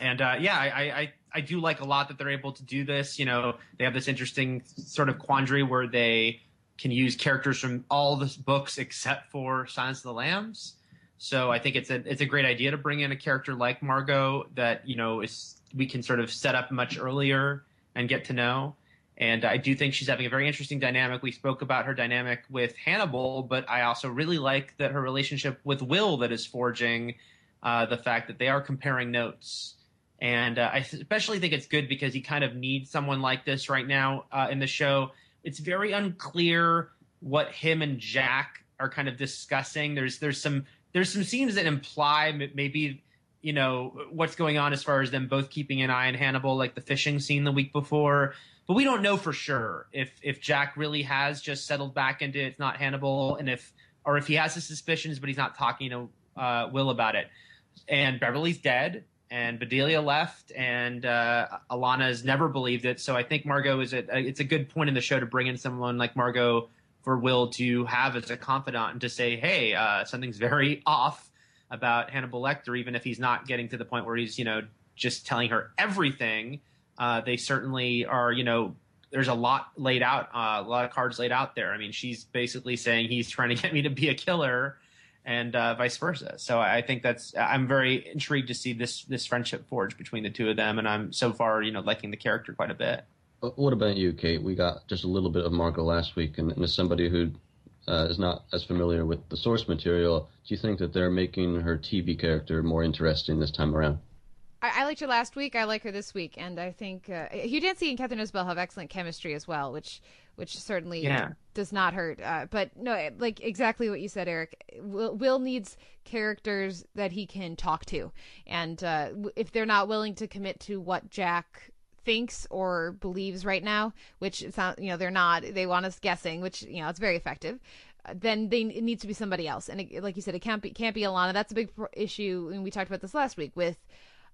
And uh, yeah, I, I I do like a lot that they're able to do this. You know, they have this interesting sort of quandary where they can use characters from all the books except for Silence of the Lambs. So I think it's a it's a great idea to bring in a character like Margot that you know is we can sort of set up much earlier and get to know. And I do think she's having a very interesting dynamic. We spoke about her dynamic with Hannibal, but I also really like that her relationship with Will that is forging. Uh, the fact that they are comparing notes, and uh, I especially think it's good because he kind of needs someone like this right now uh, in the show. It's very unclear what him and Jack are kind of discussing. There's there's some there's some scenes that imply maybe you know what's going on as far as them both keeping an eye on Hannibal, like the fishing scene the week before. But we don't know for sure if if Jack really has just settled back into it's not Hannibal, and if or if he has his suspicions, but he's not talking to uh, Will about it. And Beverly's dead, and Bedelia left, and uh, Alana has never believed it. So I think Margot is a it's a good point in the show to bring in someone like Margot for Will to have as a confidant and to say, hey, uh, something's very [LAUGHS] off about Hannibal Lecter, even if he's not getting to the point where he's, you know, just telling her everything. Uh, they certainly are, you know, there's a lot laid out, uh, a lot of cards laid out there. I mean, she's basically saying he's [LAUGHS] trying to get me to be a killer, and uh, vice versa. So I think that's I'm very intrigued to see this this friendship forge between the two of them, and I'm so far, you know, liking the character quite a bit. What about you, Kate? We got just a little bit of Margot last week, and, and as somebody who uh, is not as familiar with the source material, do you think that they're making her TV character more interesting this time around? I, I liked her last week. I like her this week, and I think uh, Hugh Dancy and Katharine Isabelle have excellent chemistry as well, which which certainly yeah. does not hurt. Uh, but no, like exactly what you said, Eric. Will, Will needs characters that he can talk to, and uh, if they're not willing to commit to what Jack thinks or believes right now, which it's not, you know, they're not, they want us guessing, which, you know, it's very effective. Then they it needs to be somebody else, and it, like you said, it can't be can't be Alana. That's a big issue, and we talked about this last week with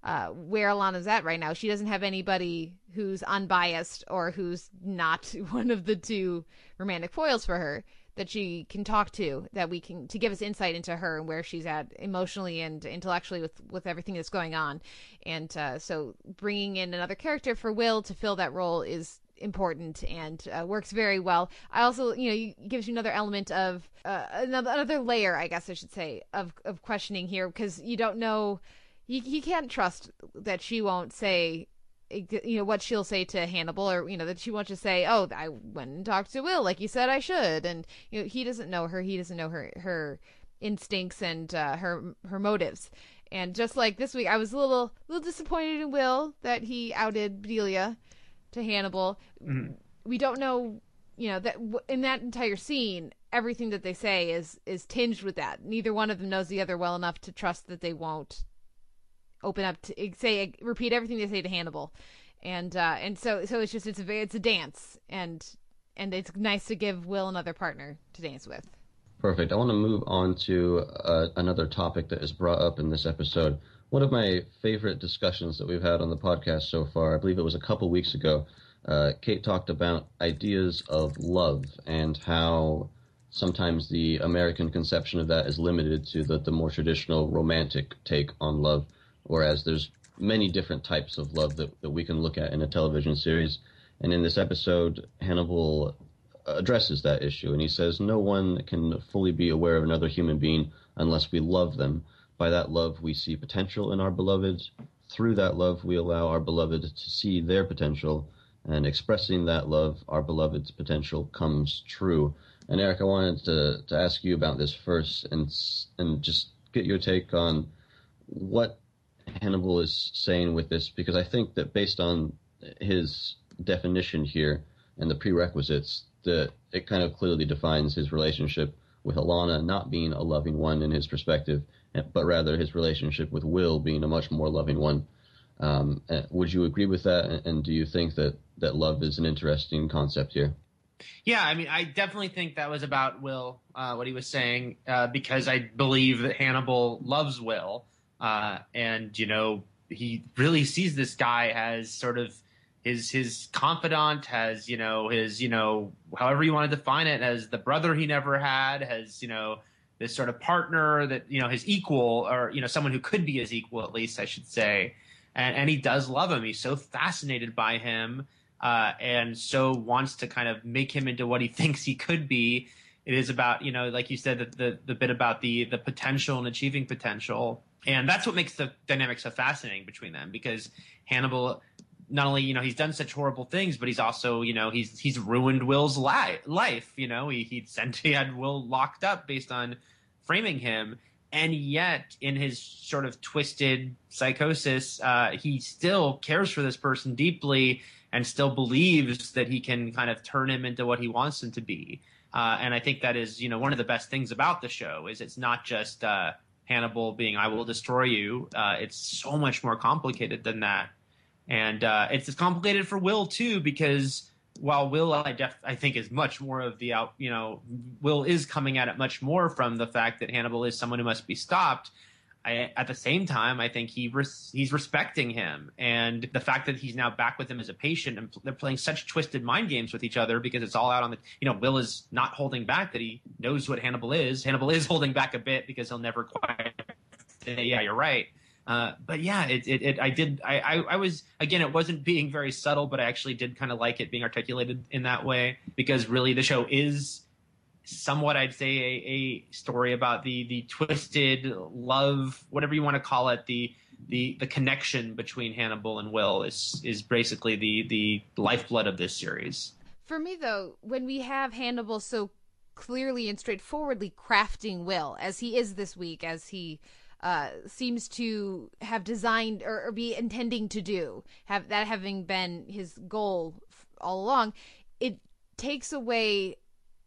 uh, where Alana's at right now. She doesn't have anybody who's unbiased or who's not [LAUGHS] one of the two romantic foils for her that she can talk to that we can to give us insight into her and where she's at emotionally and intellectually with with everything that's going on. And uh, so bringing in another character for will to fill that role is important and uh, works very well. I also you know gives you another element of uh, another another layer i guess i should say of of questioning here because you don't know you, you can't trust that she won't say you know what she'll say to Hannibal, or you know that she wants to say, "Oh, I went and talked to Will, like you said I should," and you know he doesn't know her, he doesn't know her her instincts and uh, her her motives. And just like this week, I was a little little disappointed in Will that he outed Bedelia to Hannibal. Mm-hmm. We don't know, you know, that in that entire scene, everything that they say is is tinged with that. Neither one of them knows the other well enough to trust that they won't open up to say repeat everything they say to Hannibal, and uh, and so so it's just it's a it's a dance, and and it's nice to give Will another partner to dance with. Perfect. I want to move on to uh, another topic that is brought up in this episode. One of my favorite discussions that we've had on the podcast so far, I believe it was a couple weeks ago. Uh, Kate talked about ideas of love and how sometimes the American conception of that is limited to the, the more traditional romantic take on love whereas there's many different types of love that, that we can look at in a television series. And in this episode, Hannibal addresses that issue, and he says no one can fully be aware of another human being unless we love them. By that love, we see potential in our beloveds. Through that love, we allow our beloved to see their potential, and expressing that love, our beloved's potential comes true. And Eric, I wanted to, to ask you about this first, and and just get your take on what Hannibal is saying with this because I think that based on his definition here and the prerequisites, that it kind of clearly defines his relationship with Alana not being a loving one in his perspective, but rather his relationship with Will being a much more loving one. Um, would you agree with that? And do you think that, that love is an interesting concept here? Yeah, I mean, I definitely think that was about Will, uh, what he was saying, uh, because I believe that Hannibal loves Will. Uh, and you know he really sees this guy as sort of his his confidant, has you know his you know however you want to define it, as the brother he never had, has you know this sort of partner that you know his equal or you know someone who could be his equal at least I should say, and and he does love him. He's so fascinated by him. Uh, and so wants to kind of make him into what he [LAUGHS] thinks he could be. It is about, you know, like you said, the, the, the bit about the the potential and achieving potential, and that's what makes the dynamic so fascinating between them because Hannibal not only you know he's done such horrible things, but he's also you know he's he's ruined Will's li- life. You know he he sent [LAUGHS] he had Will locked up based on framing him, and yet in his sort of twisted psychosis, uh, he still cares for this person deeply and still believes that he can kind of turn him into what he wants him to be. Uh, and I think that is you know one of the best things about the show is it's not just uh, Hannibal being I will destroy you. Uh, it's so much more complicated than that and uh, it's complicated for Will too because while Will I def- I think is much more of the out you know Will is coming at it much more from the fact that Hannibal is someone who must be stopped. I, at the same time, I think he res- he's respecting him, and the fact that he's now back with him as a patient, and they're playing such twisted mind games with each other because it's all out on the. You know, Will is not holding back that he knows what Hannibal is. Hannibal is [LAUGHS] holding back a bit because he'll never quite. Say, yeah, you're right. Uh, but yeah, it, it, it, I did. I, I, I, was again. It wasn't being very subtle, but I actually did kind of like it being articulated in that way because really the show is somewhat, I'd say, a, a story about the the twisted love, whatever you want to call it, the the the connection between Hannibal and Will is is basically the the lifeblood of this series. For me, though, when we have Hannibal so clearly and straightforwardly crafting Will, as he is this week, as he uh, seems to have designed or, or, be intending to do, have that having been his goal all along, it takes away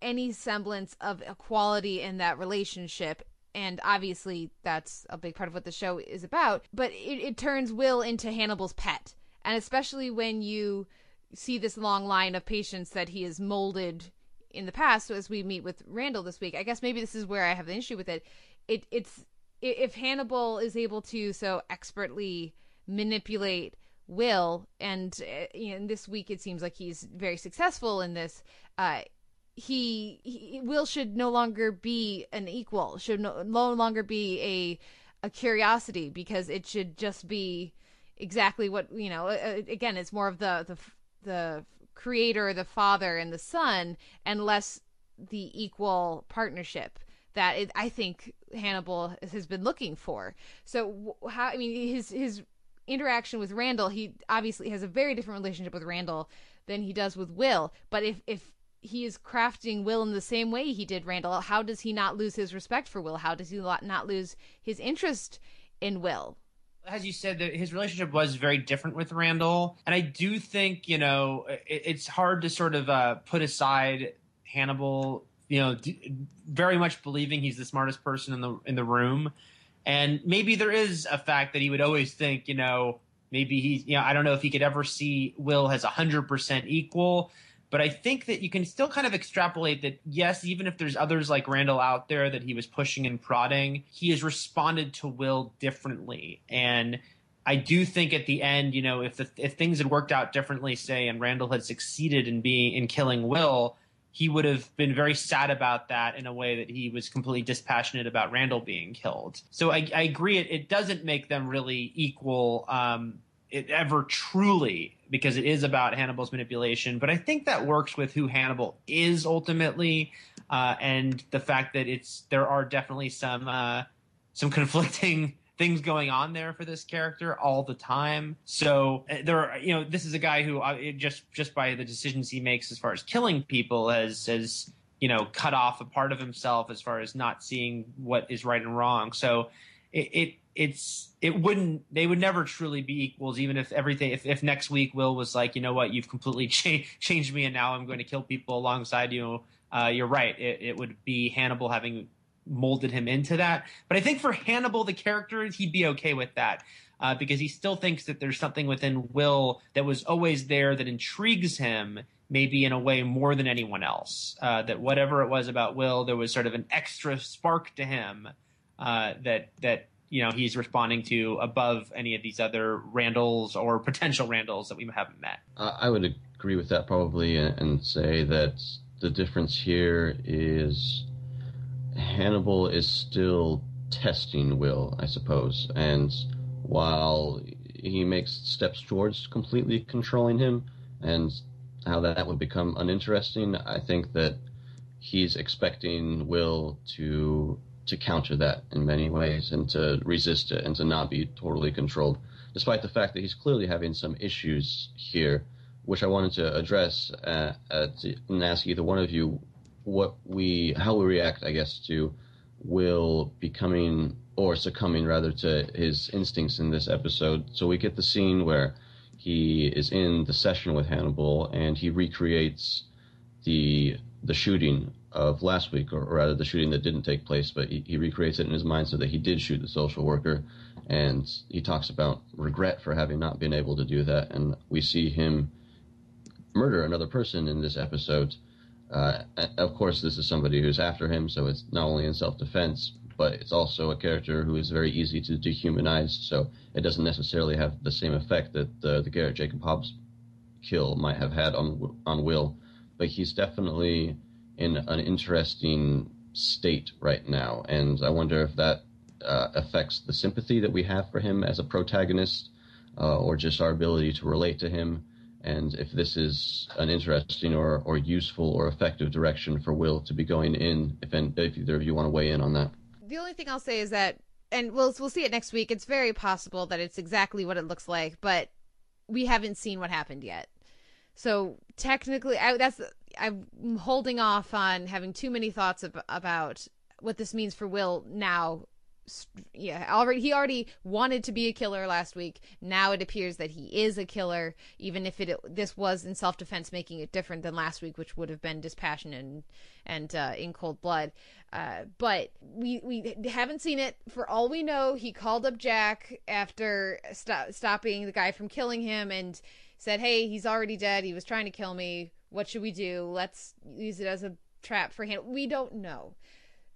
any semblance of equality in that relationship. And obviously, that's a big part of what the show is about. But it, it turns Will into Hannibal's pet. And especially when you see this long line of patients that he has molded in the past. So as we meet with Randall this week, I guess maybe this is where I have the issue with it. It it's if Hannibal is able to so expertly manipulate Will, and you know, this week it seems like he's very successful in this. Uh, he, he, Will should no longer be an equal, should no, no longer be a a curiosity because it should just be exactly what you know. Again, it's more of the the the creator, the father, and the son, and less the equal partnership that it, I think Hannibal has been looking for. So how I mean his his interaction with Randall, he obviously has a very different relationship with Randall than he does with Will. But if if he is crafting Will in the same way he did Randall, how does he not lose his respect for Will? How does he not lose his interest in Will? as you said, his relationship was very different with Randall, and I do think you know it, it's hard to sort of uh, put aside Hannibal you know, very much believing he's the smartest person in the in the room, and maybe there is a fact that he would always think, you know, maybe he's, you know, I don't know if he could ever see Will as hundred percent equal, but I think that you can still kind of extrapolate that yes, even if there's others like Randall out there that he was pushing and prodding, he has responded to Will differently, and I do think at the end, you know, if the, if things had worked out differently, say, and Randall had succeeded in being in killing Will he would have been very sad about that in a way that he was completely dispassionate about Randall being killed. So I, I agree, it, it, doesn't make them really equal. Um, it ever truly because it is about Hannibal's manipulation, but I think that works with who Hannibal is ultimately, uh, and the fact that it's there are definitely some uh, some [LAUGHS] conflicting things going on there for this character all the time. So uh, there, are, you know, this is a guy who uh, just just by the decisions he makes as far as killing people has has you know cut off a part of himself as far as not seeing what is right and wrong. So it, it it's it wouldn't they would never truly be equals even if everything if, if next week will was like you know what you've completely [LAUGHS] cha- changed me and now i'm going to kill people alongside you uh, you're right it, it would be hannibal having molded him into that. But I think for Hannibal, the character, he'd be okay with that. Uh, because he still thinks that there's something within Will that was always there that intrigues him, maybe in a way more than anyone else. Uh, that whatever it was about Will, there was sort of an extra spark to him uh, that that you know he's responding to above any of these other Randalls or potential Randalls that we haven't met. I would agree with that probably, and say that the difference here is Hannibal is still testing Will, I suppose, and while he makes steps towards completely controlling him, and how that would become uninteresting, I think that he's expecting Will to to counter that in many ways and to resist it and to not be totally controlled, despite the fact that he's clearly having some issues here, which I wanted to address uh, uh, to, and ask either one of you what we how we react, I guess, to Will becoming or succumbing rather to his instincts in this episode. So we get the scene where he is in the session with Hannibal and he recreates the the shooting of last week, or, or rather the shooting that didn't take place, but he, he recreates it in his mind so that he did shoot the social worker, and he talks about regret for having not been able to do that, and we see him murder another person in this episode. Uh, of course, this is somebody who's after him, so it's not only in self-defense, but it's also a character who is very easy to dehumanize, so it doesn't necessarily have the same effect that the, the Garrett Jacob Hobbs kill might have had on on Will. But he's definitely in an interesting state right now, and I wonder if that uh, affects the sympathy that we have for him as a protagonist, uh, or just our ability to relate to him, and if this is an interesting or, or useful or effective direction for Will to be going in. If, if either of you want to weigh in on that the only thing I'll say is that, and we'll we'll see it next week. It's very possible that it's exactly what it looks like, but we haven't seen what happened yet. So technically, I, that's I'm holding off on having too many thoughts ab- about what this means for Will now. Yeah already he already wanted to be a killer last week. Now it appears that he is a killer even if it this was in self-defense making it different than last week which would have been dispassionate and, and uh, in cold blood. Uh, but we we haven't seen it. For all we know he called up jack after st- stopping the guy from killing him and said hey he's already dead. He was trying to kill me what should we do let's use it as a trap for him we don't know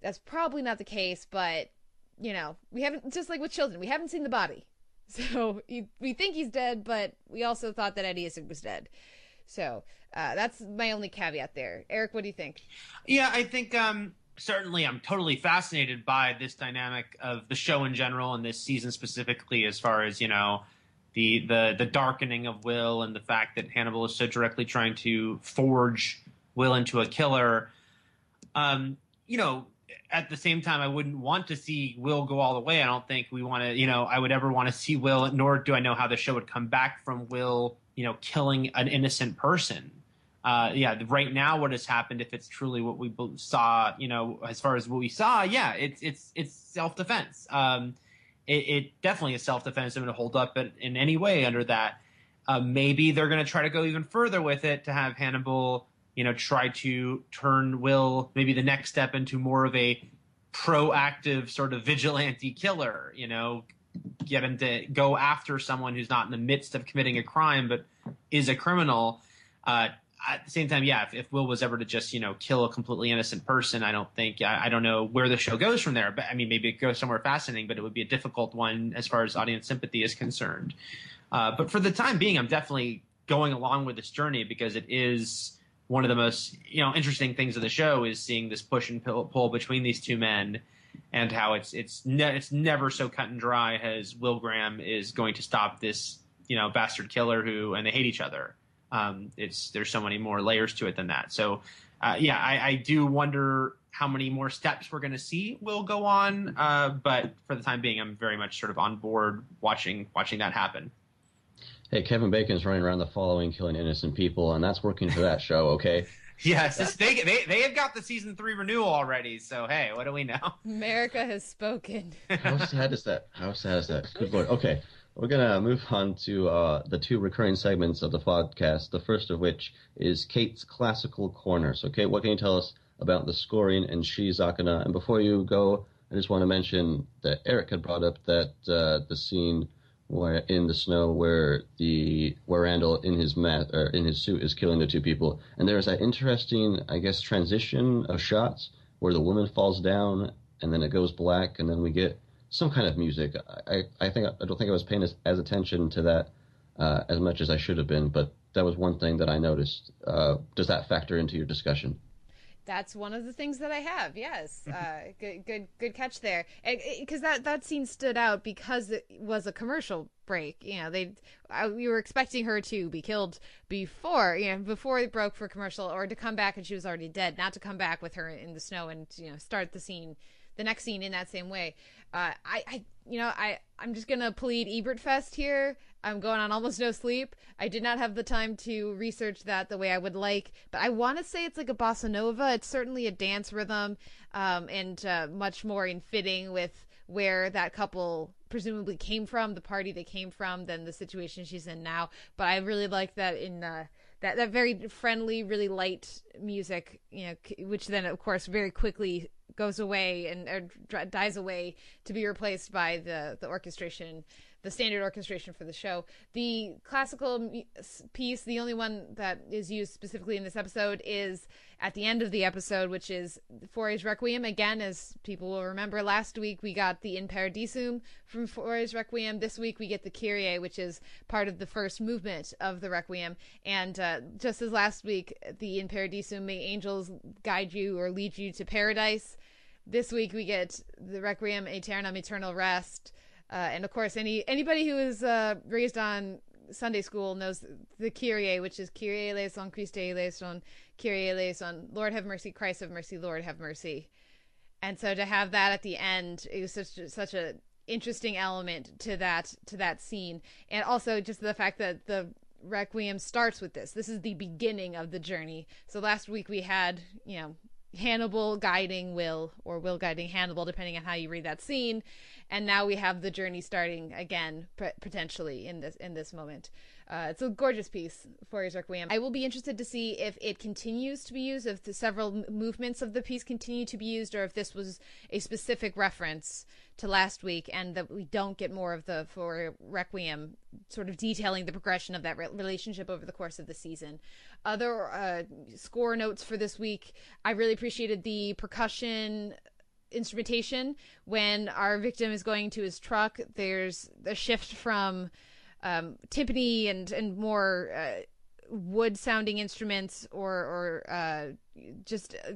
that's probably not the case but you know, we haven't just like with children, we haven't seen the body. [LAUGHS] So we think he's dead, but we also thought that Eddie Izzard was dead. So uh, that's my only caveat there. Eric, what do you think? Yeah, I think um, certainly I'm totally fascinated by this dynamic of the show in general and this season specifically, as far as you know, the the the darkening of Will and the fact that Hannibal is so directly trying to forge Will into a killer. Um, you know, at the same time, I wouldn't want to see Will go all the way. I don't think we want to, you know, I would ever want to see Will, nor do I know how the show would come back from Will, you know, killing an innocent person. Uh, yeah, right now, what has happened, if it's truly what we saw, you know, as far as what we saw, yeah, it's it's it's self defense. Um, it, it, definitely is self defense. I'm hold up in any way under that. Uh, maybe they're going to try to go even further with it to have Hannibal you know, try to turn Will maybe the next step into more of a proactive sort of vigilante killer, you know, get him to go after someone who's not in the midst of committing a crime but is a criminal. Uh, at the same time, yeah, if, if, Will was ever to just, you know, kill a completely innocent person, I don't think, I, I, don't know where the show goes from there. But I mean, maybe it goes somewhere fascinating, but it would be a difficult one as far as audience sympathy is concerned. Uh, but for the time being, I'm definitely going along with this journey because it is one of the most you know interesting things of the show is seeing this push and pull between these two men and how it's it's ne- it's never so cut and dry as Will Graham is going to stop this you know bastard killer who and they hate each other. Um, it's there's so many more layers to it than that. So uh, yeah, I, I, do wonder how many more steps we're going to see will go on. Uh, but for the time being, I'm very much sort of on board watching watching that happen hey, Kevin Bacon's running around the following killing innocent people, and that's working for that show, okay? [LAUGHS] yes, they, they, they have got the season three renewal already, so hey, what do we know? America has spoken. How sad is that? How sad is that? Good lord. Okay, we're gonna move on to uh, the two recurring segments of the podcast. The first of which is Kate's classical corner. So, Kate, what can you tell us about the scoring in Shiizakana? And before you go, I just want to mention that Eric had brought up that uh, the scene where in the snow where the where Randall in his mat or in his suit is killing the two people, and there's that interesting, I guess, transition of shots where the woman falls down and then it goes black, and then we get some kind of music. I, I think I don't think I was paying as, as attention to that uh, as much as I should have been, but that was one thing that I noticed. Uh, does that factor into your discussion? That's one of the things that I have. Yes, uh, good, good, good catch there. Because that that scene stood out because it was a commercial break. You know, they we were expecting her to be killed before, you know, before it broke for commercial, or to come back and she was already dead. Not to come back with her in the snow and you know start the scene, the next scene in that same way. Uh, I, I, you know, I, I'm just gonna plead Ebert Fest here. I'm going on almost no sleep. I did not have the time to research that the way I would like, but I want to say it's like a bossa nova. It's certainly a dance rhythm, um, and uh, much more in fitting with where that couple presumably came from, the party they came from, than the situation she's in now. But I really like that in uh, that that very friendly, really light music, you know, which then of course very quickly goes away and dies away to be replaced by the the orchestration the standard orchestration for the show. The classical piece, the only one that is used specifically in this episode, is at the end of the episode, which is Fauré's Requiem. Again, as people will remember, last week we got the In Paradisum from Fauré's Requiem. This week we get the Kyrie, which is part of the first movement of the Requiem. And uh, just as last week, the In Paradisum, may angels guide you or lead you to paradise. This week we get the Requiem Aeternam, Eternal Rest. Uh, and of course, any anybody who is uh, raised on Sunday school knows the Kyrie, which is Kyrie eleison, Christe eleison, Kyrie eleison, Lord have mercy, Christ have mercy, Lord have mercy. And so to have that at the end it was such such a interesting element to that to that scene, and also just the fact that the Requiem starts with this. This is the beginning of the journey. So last week we had, you know, Hannibal guiding Will or Will guiding Hannibal, depending on how you read that scene. And now we have the journey starting again, potentially in this in this moment. Uh, it's a gorgeous piece, Fauré's Requiem. I will be interested to see if it continues to be used, if the several movements of the piece continue to be used, or if this was a specific reference to last week, and that we don't get more of the Fauré Requiem sort of detailing the progression of that re- relationship over the course of the season. Other uh, score notes for this week, I really appreciated the percussion instrumentation when our victim is going to his truck. There's a shift from um, timpani and and more uh, wood sounding instruments or or uh, just uh,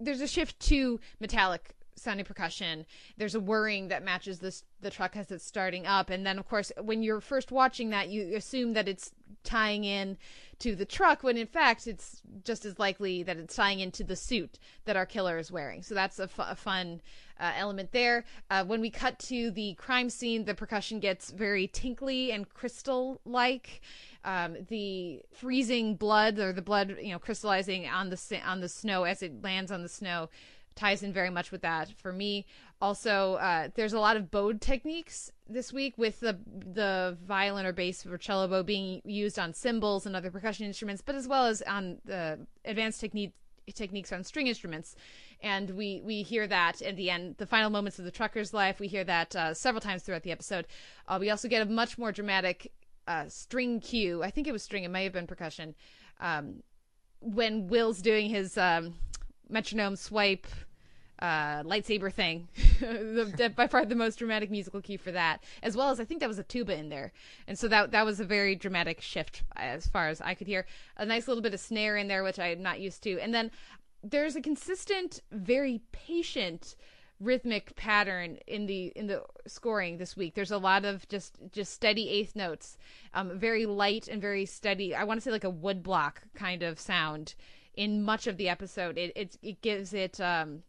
there's a shift to metallic sounding percussion. There's a whirring that matches this the truck as it's starting up, and then of course when you're first watching that, you assume that it's tying in to the truck when in fact it's just as likely that it's tying into the suit that our killer is wearing. So that's a, a fun uh, element there. Uh, when we cut to the crime scene, the percussion gets very tinkly and crystal like. Um, the freezing blood or the blood, you know, crystallizing on the on the snow as it lands on the snow ties in very much with that for me. Also, uh, there's a lot of bowed techniques this week with the the violin or bass or cello bow being used on cymbals and other percussion instruments, but as well as on the advanced technique techniques on string instruments. And we we hear that at the end the final moments of the trucker's life. We hear that uh, several times throughout the episode. Uh, we also get a much more dramatic uh, string cue. I think it was string. It may have been percussion. Um, when will's doing his um, metronome swipe uh, lightsaber thing. [LAUGHS] the, by far the most dramatic musical cue for that, as well as I think that was a tuba in there, and so that that was a very dramatic shift as far as I could hear. A nice little bit of snare in there, which I'm not used to, and then there's a consistent, very patient rhythmic pattern in the in the scoring this week. There's a lot of just just steady eighth notes, um, very light and very steady. I want to say like a woodblock kind of sound in much of the episode. It it, it gives it um,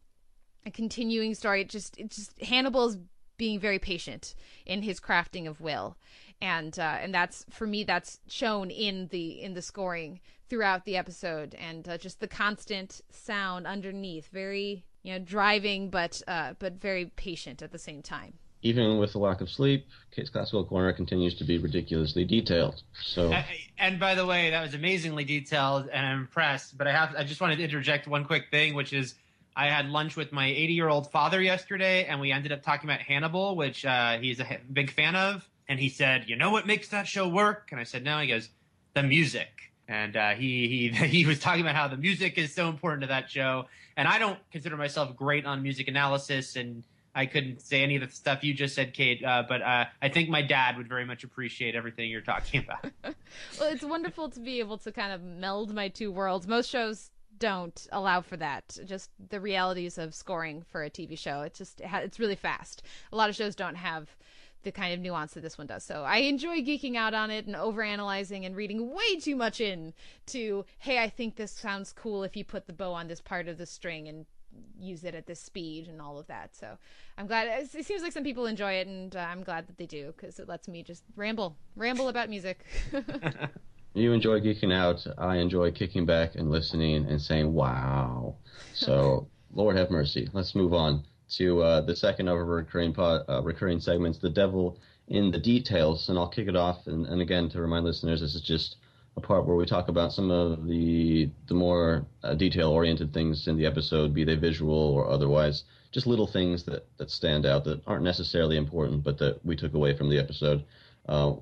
a continuing story. It just it just Hannibal's being very patient in his crafting of Will, and uh, and that's for me that's shown in the in the scoring throughout the episode, and uh, just the constant sound underneath, very you know driving but uh, but very patient at the same time. Even with the lack of sleep, Kate's Classical Corner continues to be ridiculously detailed. So, and by the way, that was amazingly detailed, and I'm impressed. But I have I just wanted to interject one quick thing, which is I had lunch with my 80 year old father yesterday, and we ended up talking about Hannibal, which uh, he's a big fan of. And he said, "You know what makes that show work?" And I said, "No." He goes, "The music." And uh, he he [LAUGHS] he was talking about how the music is so important to that show. And I don't consider myself great on music analysis and I couldn't say any of the stuff you just said, Kate. Uh, but uh, I think my dad would very much appreciate everything you're talking about. [LAUGHS] well, it's wonderful to be able to kind of meld my two worlds. Most shows don't allow for that. Just the realities of scoring for a TV show. It's just it's really fast. A lot of shows don't have the kind of nuance that this one does. So I enjoy geeking out on it and overanalyzing and reading way too much in to, hey, I think this sounds cool if you put the bow on this part of the string and use it at this speed and all of that. So I'm glad it seems like some people enjoy it, and uh, I'm glad that they do because it lets me just ramble, ramble about music. [LAUGHS] you enjoy geeking out. I enjoy kicking back and listening and saying "Wow." So [LAUGHS] Lord have mercy. Let's move on to uh, the second of our recurring pod, uh, recurring segments, "The Devil in the Details," and I'll kick it off. And, and again, to remind listeners, this is just a part where we talk about some of the the more uh, detail oriented things in the episode, be they visual or otherwise, just little things that that stand out that aren't necessarily important, but that we took away from the episode. Uh,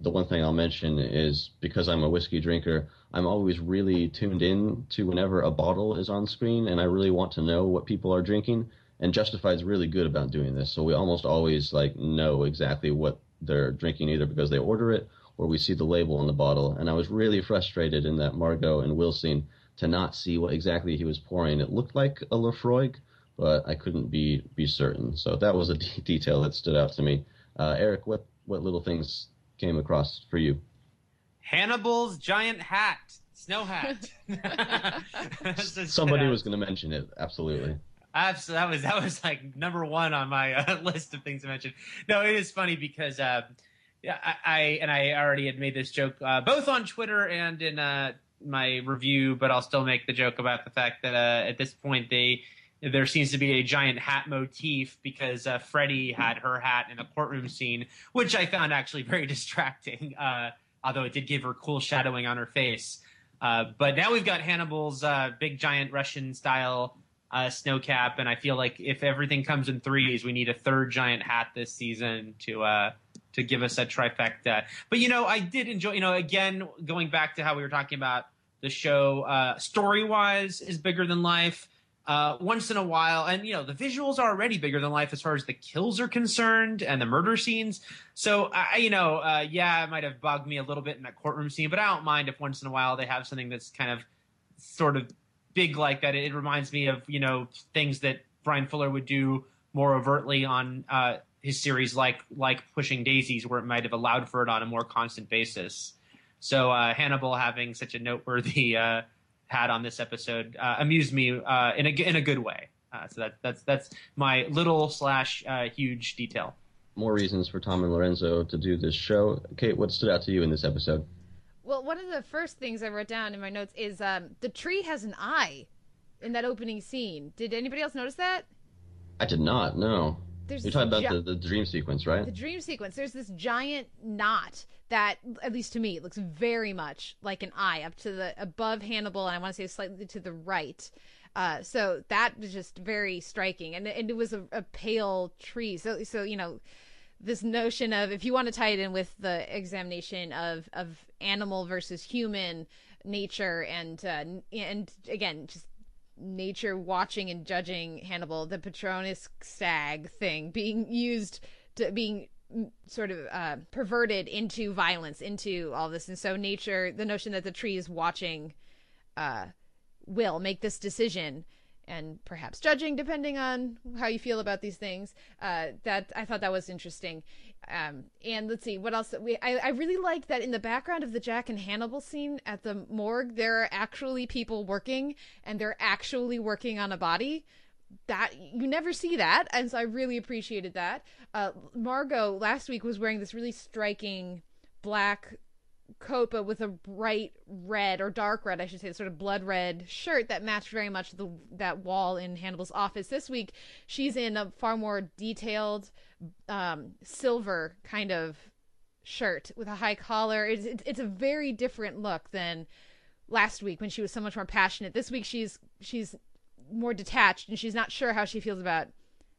the one thing I'll mention is because I'm a whiskey drinker, I'm always really tuned in to whenever a bottle is on screen, and I really want to know what people are drinking. And Justified's really good about doing this, so we almost always like know exactly what they're drinking, either because they order it where we see the label on the bottle. And I was really frustrated in that Margot and Will scene to not see what exactly he was pouring. It looked like a Laphroaig, but I couldn't be be certain. So that was a [LAUGHS] d- detail that stood out to me. Uh, Eric, what what little things came across for you? Hannibal's giant hat, snow hat. [LAUGHS] [LAUGHS] Somebody was going to mention it. Absolutely. Absolutely, that was that was like number one on my uh, list of things to mention. No, it is funny because uh, yeah, I, I, and I already had made this joke uh, both on Twitter and in uh, my review, but I'll still make the joke about the fact that uh, at this point they there seems to be a giant hat motif because uh, Freddie had her hat in a courtroom scene, which I found actually [LAUGHS] very distracting. Uh, although it did give her cool shadowing on her face. Uh, but now we've got Hannibal's big giant Russian style snow cap, and I feel like if everything comes in threes, we need a third giant hat this season to to give us a trifecta. But you know, I did enjoy. You know, again, going back to how we were talking about the show, uh, story wise, is bigger than life. Uh, once in a while, and you know, the visuals are already bigger than life as far as the kills are concerned and the murder scenes. So, I, you know, uh, yeah, it might have bugged me a little bit in that courtroom scene, but I don't mind if once in a while they have something that's kind of sort of big like that. It, reminds me of you know things that Bryan Fuller would do more overtly on uh, his series like like Pushing Daisies, where it might have allowed for it on a more constant basis. So uh, Hannibal having such a noteworthy [LAUGHS] uh, hat on this episode uh, amused me uh, in a in a good way. Uh, so that that's that's my little slash uh, huge detail. More reasons for Tom and Lorenzo to do this show. Kate, what stood out to you in this episode? Well, one of the first things I wrote down in my notes is um, the tree has an eye in that opening scene. Did anybody else notice that? I did not. No. There's You're talking about gi- the, the dream sequence, right? The dream sequence. There's this giant knot that, at least to me, looks very much like an eye up to the above Hannibal, and I want to say slightly to the right. Uh, so that was just very striking, and, and it was a, a pale tree. So, so you know, this notion of if you want to tie it in with the examination of of animal versus human nature, and uh, and again, just nature watching and judging Hannibal, the Patronus stag thing being used to being sort of uh, perverted into violence, into all this, and so nature, the notion that the tree is watching, uh, will make this decision and perhaps judging depending on how you feel about these things. Uh, that I thought that was interesting. Um, and let's see what else. We I, I really like that in the background of the Jack and Hannibal scene at the morgue, there are actually people working, and they're actually working on a body. That you never see that, and so I really appreciated that. Uh, Margot last week was wearing this really striking black coat, but with a bright red or dark red, I should say, sort of blood red shirt that matched very much the that wall in Hannibal's office. This week, she's in a far more detailed um, silver kind of shirt with a high collar. It's, it's a very different look than last week when she was so much more passionate. This week, she's she's more detached and she's not sure how she feels about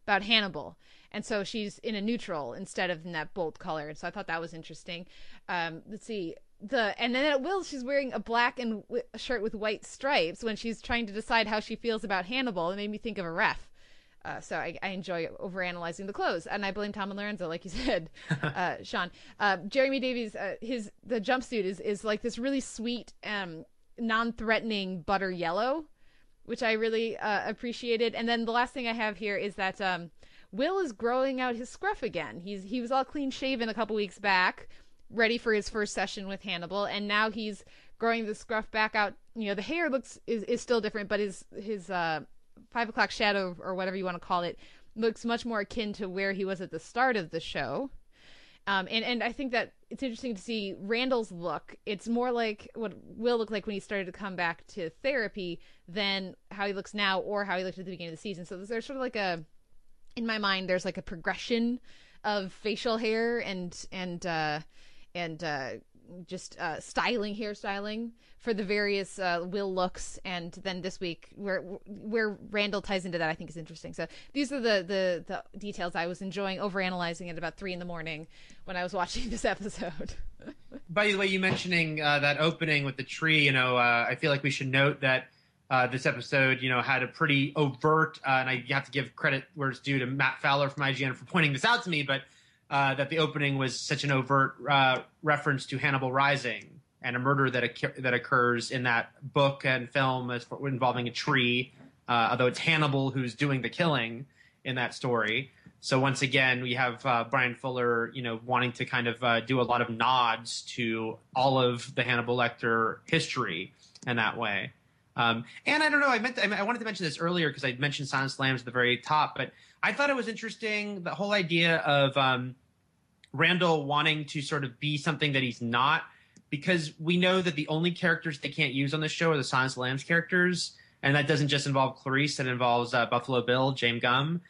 about Hannibal and so she's in a neutral instead of in that bold color. And so I thought that was interesting. Um, let's see the and then at Will she's wearing a black and w- shirt with white stripes when she's trying to decide how she feels about Hannibal. It made me think of a ref. Uh, so I, I, enjoy overanalyzing the clothes, and I blame Tom and Lorenzo, like you said, [LAUGHS] uh, Sean. Uh, Jeremy Davies, uh, his the jumpsuit is is like this really sweet, um, non-threatening butter yellow, which I really uh, appreciated. And then the last thing I have here is that um, Will is growing out his scruff again. He's he was all clean shaven a couple weeks back, ready for his first session with Hannibal, and now he's growing the scruff back out. You know, the hair looks is, is still different, but his his uh, five o'clock shadow or whatever you want to call it looks much more akin to where he was at the start of the show. Um, and and I think that it's interesting to see Randall's look. It's more like what Will looked like when he started to come back to therapy than how he looks now or how he looked at the beginning of the season. So there's sort of like a, in my mind, there's like a progression of facial hair and and uh, and uh, just uh, styling, hairstyling for the various uh, Will looks, and then this week where where Randall ties into that, I think is interesting. So these are the the, the details I was enjoying over analyzing at about three in the morning when I was watching [LAUGHS] this episode. By the way, you mentioning uh, that opening with the tree, you know, uh, I feel like we should note that. Uh, this episode, you know, had a pretty overt, uh, and I have to give credit where it's due to Matt Fowler from IGN for pointing this out to me, but uh, that the opening was such an overt uh, reference to Hannibal Rising and a murder that that occurs in that book and film as, involving a tree. Uh, although it's Hannibal who's doing the killing in that story. So once again, we have uh, Bryan Fuller, you know, wanting to kind of uh, do a lot of nods to all of the Hannibal Lecter history in that way. Um, and I don't know, I meant to, I wanted to mention this earlier because I mentioned Silence Lambs at the very top, but I thought it was interesting the whole idea of um, Randall wanting to sort of be something that he's not, because we know that the only characters they can't use on this show are the Silence Lambs characters, and that doesn't just involve Clarice; that involves uh, Buffalo Bill, James Gumb.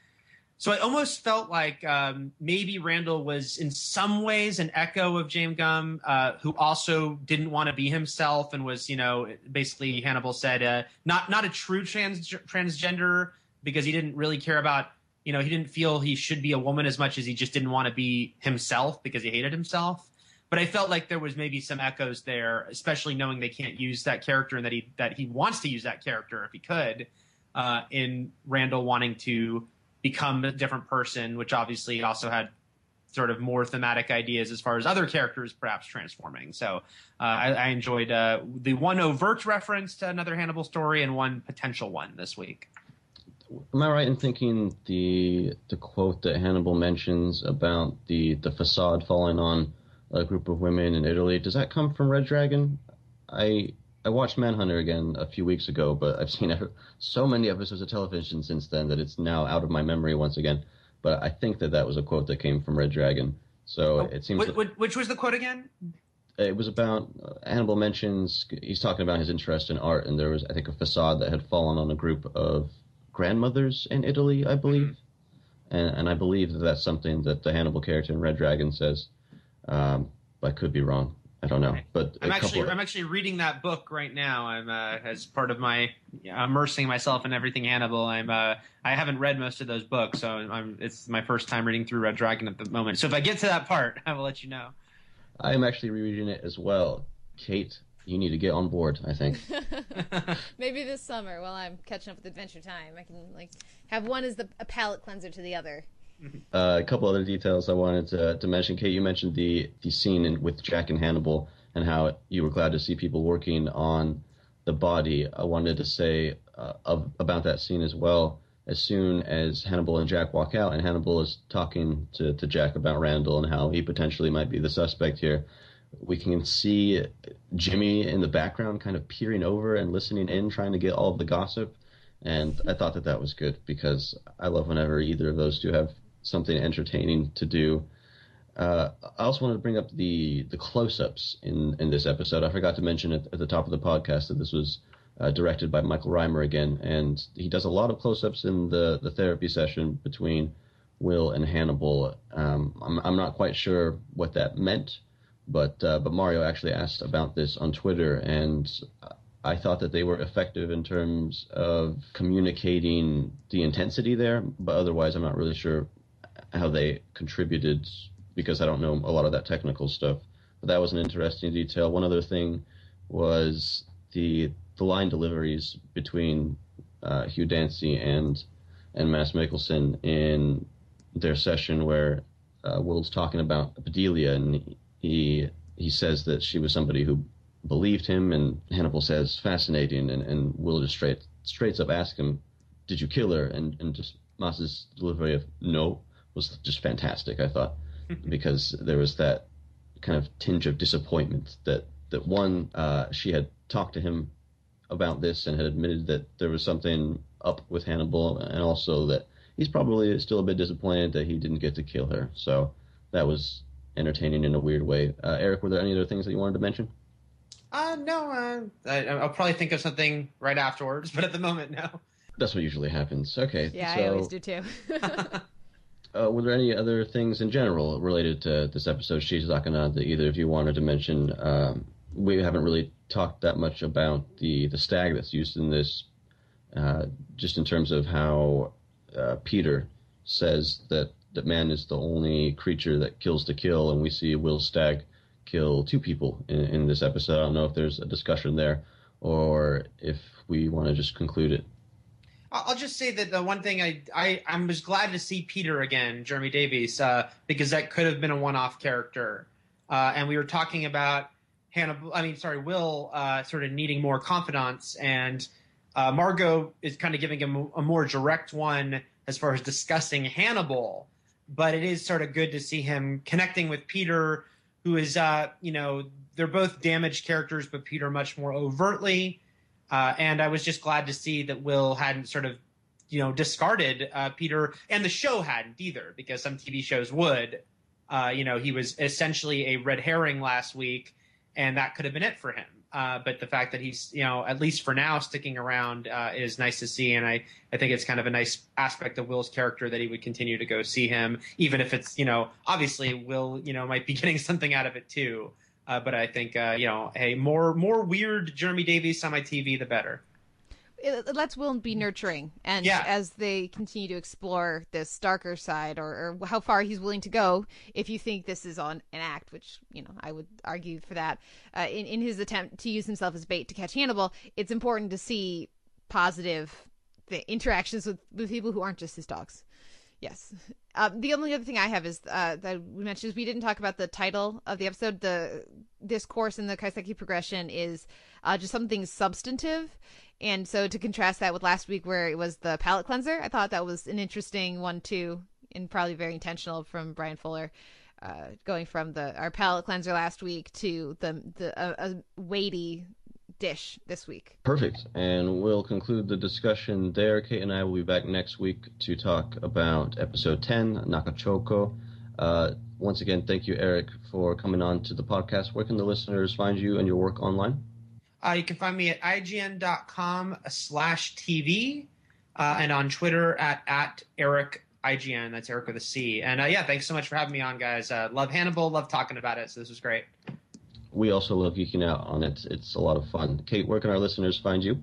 So I almost felt like um, maybe Randall was in some ways an echo of James Gumb, uh, who also didn't want to be himself and was, you know, basically Hannibal said, uh, not not a true trans transgender because he didn't really care about you know, he didn't feel he should be a woman as much as he just didn't want to be himself because he hated himself. But I felt like there was maybe some echoes there, especially knowing they can't use that character and that he that he wants to use that character if he could, uh, in Randall wanting to become a different person, which obviously also had sort of more thematic ideas as far as other characters perhaps transforming. So uh, I, I, enjoyed uh, the one overt reference to another Hannibal story and one potential one this week am I right in thinking the the quote that Hannibal mentions about the the facade falling on a group of women in Italy? Does that come from Red Dragon? I I watched Manhunter again a few weeks ago, but I've seen so many episodes of television since then that it's now out of my memory once again. But I think that that was a quote that came from Red Dragon. So oh, it seems. Which, that, which was the quote again? It was about uh, Hannibal mentions he's talking about his interest in art, and there was I think a facade that had fallen on a group of grandmothers in Italy, I believe. Mm-hmm. And, and I believe that that's something that the Hannibal character in Red Dragon says. Um, I could be wrong. I don't know, but I'm actually of... I'm actually reading that book right now. I'm uh, as part of my immersing myself in everything Hannibal. I'm uh, I haven't read most of those books, so I'm, it's my first time reading through Red Dragon at the moment. So if I get to that part, [LAUGHS] I will let you know. I am actually rereading it as well. Kate, you need to get on board. I think. [LAUGHS] Maybe this summer, while I'm catching up with Adventure Time, I can like have one as the a palate cleanser to the other. Uh, a couple other details I wanted to, to mention. Kate, you mentioned the the scene in, with Jack and Hannibal and how you were glad to see people working on the body. I wanted to say uh, of, about that scene as well. As soon as Hannibal and Jack walk out, and Hannibal is talking to, to Jack about Randall and how he potentially might be the suspect here, we can see Jimmy in the background kind of peering over and listening in, trying to get all of the gossip. And I thought that that was good because I love whenever either of those two have something entertaining to do. Uh, I also wanted to bring up the the close-ups in in this episode. I forgot to mention at, at the top of the podcast that this was uh, directed by Michael Rymer again, and he does a lot of close-ups in the the therapy session between Will and Hannibal. Um, I'm I'm not quite sure what that meant but uh, but Mario actually asked about this on Twitter, and I thought that they were effective in terms of communicating the intensity there. But otherwise, I'm not really sure how they contributed because I don't know a lot of that technical stuff. But that was an interesting detail. One other thing was the the line deliveries between uh, Hugh Dancy and and Mads Mikkelsen in their session where uh, Will's talking about Bedelia, and he he says that she was somebody who believed him, and Hannibal says fascinating, and, and Will just straight straight up ask him, "Did you kill her?" and and just Mads's delivery of "No" was just fantastic. I thought [LAUGHS] because there was that kind of tinge of disappointment that that one uh, she had talked to him about this and had admitted that there was something up with Hannibal, and also that he's probably still a bit disappointed that he didn't get to kill her. So that was entertaining in a weird way. Uh, Eric, were there any other things that you wanted to mention? Uh, no, uh, I, I'll probably think of something right afterwards, [LAUGHS] but at the moment, no. That's what usually happens. Okay. Yeah, so, I always do too. [LAUGHS] [LAUGHS] uh, were there any other things in general related to this episode, Shiizakana, that either of you wanted to mention? Um, we haven't really talked that much about the, the stag that's used in this, uh, just in terms of how uh, Peter says that, that man is the only creature that kills to kill, and we see Will Stag kill two people in, in this episode. I don't know if there's a discussion there or if we want to just conclude it. I'll just say that the one thing I I, I was glad to see Peter again, Jeremy Davies, uh, because that could have been a one-off character. Uh, and we were talking about Hannibal. I mean, sorry, Will uh, sort of needing more confidants, and uh, Margot is kind of giving him a more direct one as far as discussing Hannibal. But it is sort of good to see him connecting with Peter, who is, uh, you know, they're both damaged characters, but Peter much more overtly. Uh, and I was just glad to see that Will hadn't sort of, you know, discarded uh, Peter, and the show hadn't either, because some TV shows would. Uh, you know, he was essentially a red herring last week, and that could have been it for him. Uh, but the fact that he's, you know, at least for now, sticking around uh, is nice to see, and I, I think it's kind of a nice aspect of Will's character that he would continue to go see him, even if it's, you know, obviously Will, you know, might be [LAUGHS] getting something out of it too. Uh, but I think uh, you know, hey, more more weird Jeremy Davies on my TV, the better. It lets Will be nurturing, and Yeah. as they continue to explore this darker side, or, or how far he's willing to go, if you think this is on an act, which you know I would argue for that, uh, in in his attempt to use himself as bait to catch Hannibal, it's important to see positive the interactions with with people who aren't just his dogs. Yes. Um, the only other thing I have is uh, that we mentioned is we didn't talk about the title of the episode. The this course in the Kaiseki progression is uh, just something substantive, and so to contrast that with last week where it was the palate cleanser, I thought that was an interesting one too, and probably very intentional from Bryan Fuller. Uh, going from the our palate cleanser last week to the the uh, a weighty dish this week. Perfect. And we'll conclude the discussion there. Kate and I will be back next week to talk about episode 10, Nakachoko. Uh, once again, thank you, Eric, for coming on to the podcast. Where can the listeners find you and your work online? Uh, you can find me at ign.com slash TV uh, and on Twitter at, at Eric IGN. That's Eric with a C. And uh, yeah, thanks so much for having me on, guys. Uh, love Hannibal, love talking about it. So this was great. We also love geeking out on it. It's a lot of fun. Kate, where can our listeners find you?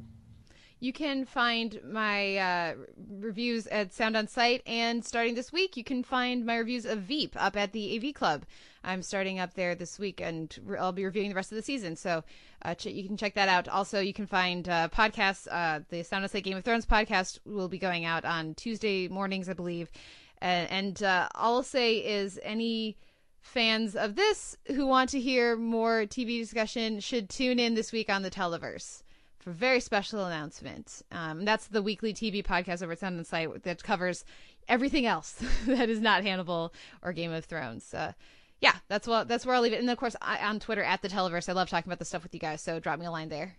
You can find my uh, reviews at Sound on Sight, and starting this week, you can find my reviews of Veep up at the AV Club. I'm starting up there this week, and re- I'll be reviewing the rest of the season. So uh, ch- you can check that out. Also, you can find uh, podcasts. Uh, the Sound on Sight Game of Thrones podcast will be going out on Tuesday mornings, I believe. And, and uh, all I'll say is any fans of this who want to hear more TV discussion should tune in this week on the Televerse for a very special announcement. Um, that's the weekly TV podcast over at Sound on Sight that covers everything else [LAUGHS] that is not Hannibal or Game of Thrones. Uh, yeah, that's what that's where I'll leave it. And of course I, on Twitter at the Televerse, I love talking about this stuff with you guys. So drop me a line there.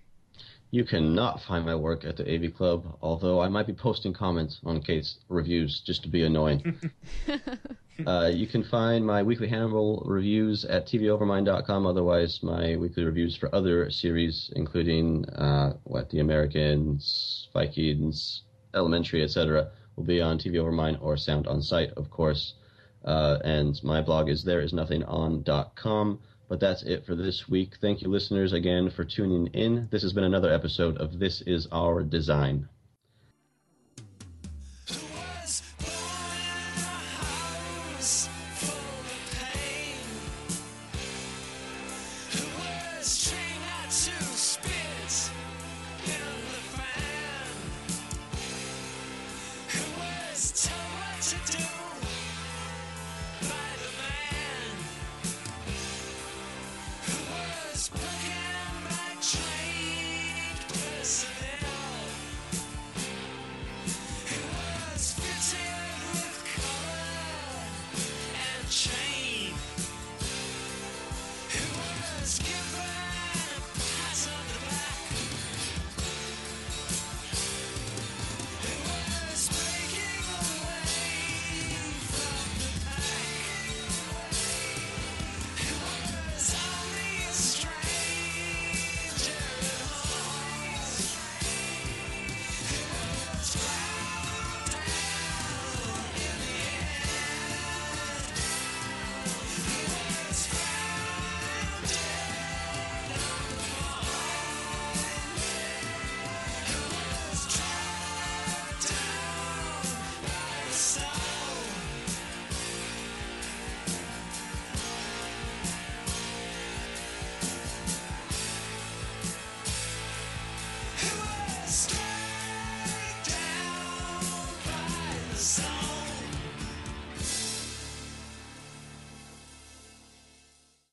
You cannot find my work at the AV Club, although I might be posting comments on Kate's reviews just to be annoying. [LAUGHS] uh, you can find my weekly Hannibal reviews at TVOvermind.com. Otherwise, my weekly reviews for other series, including uh, what The Americans, Vikings, Elementary, etc., will be on TV Overmind or Sound on Sight, of course. Uh, and my blog is thereisnothingon.com. But that's it for this week. Thank you, listeners, again for tuning in. This has been another episode of This Is Our Design.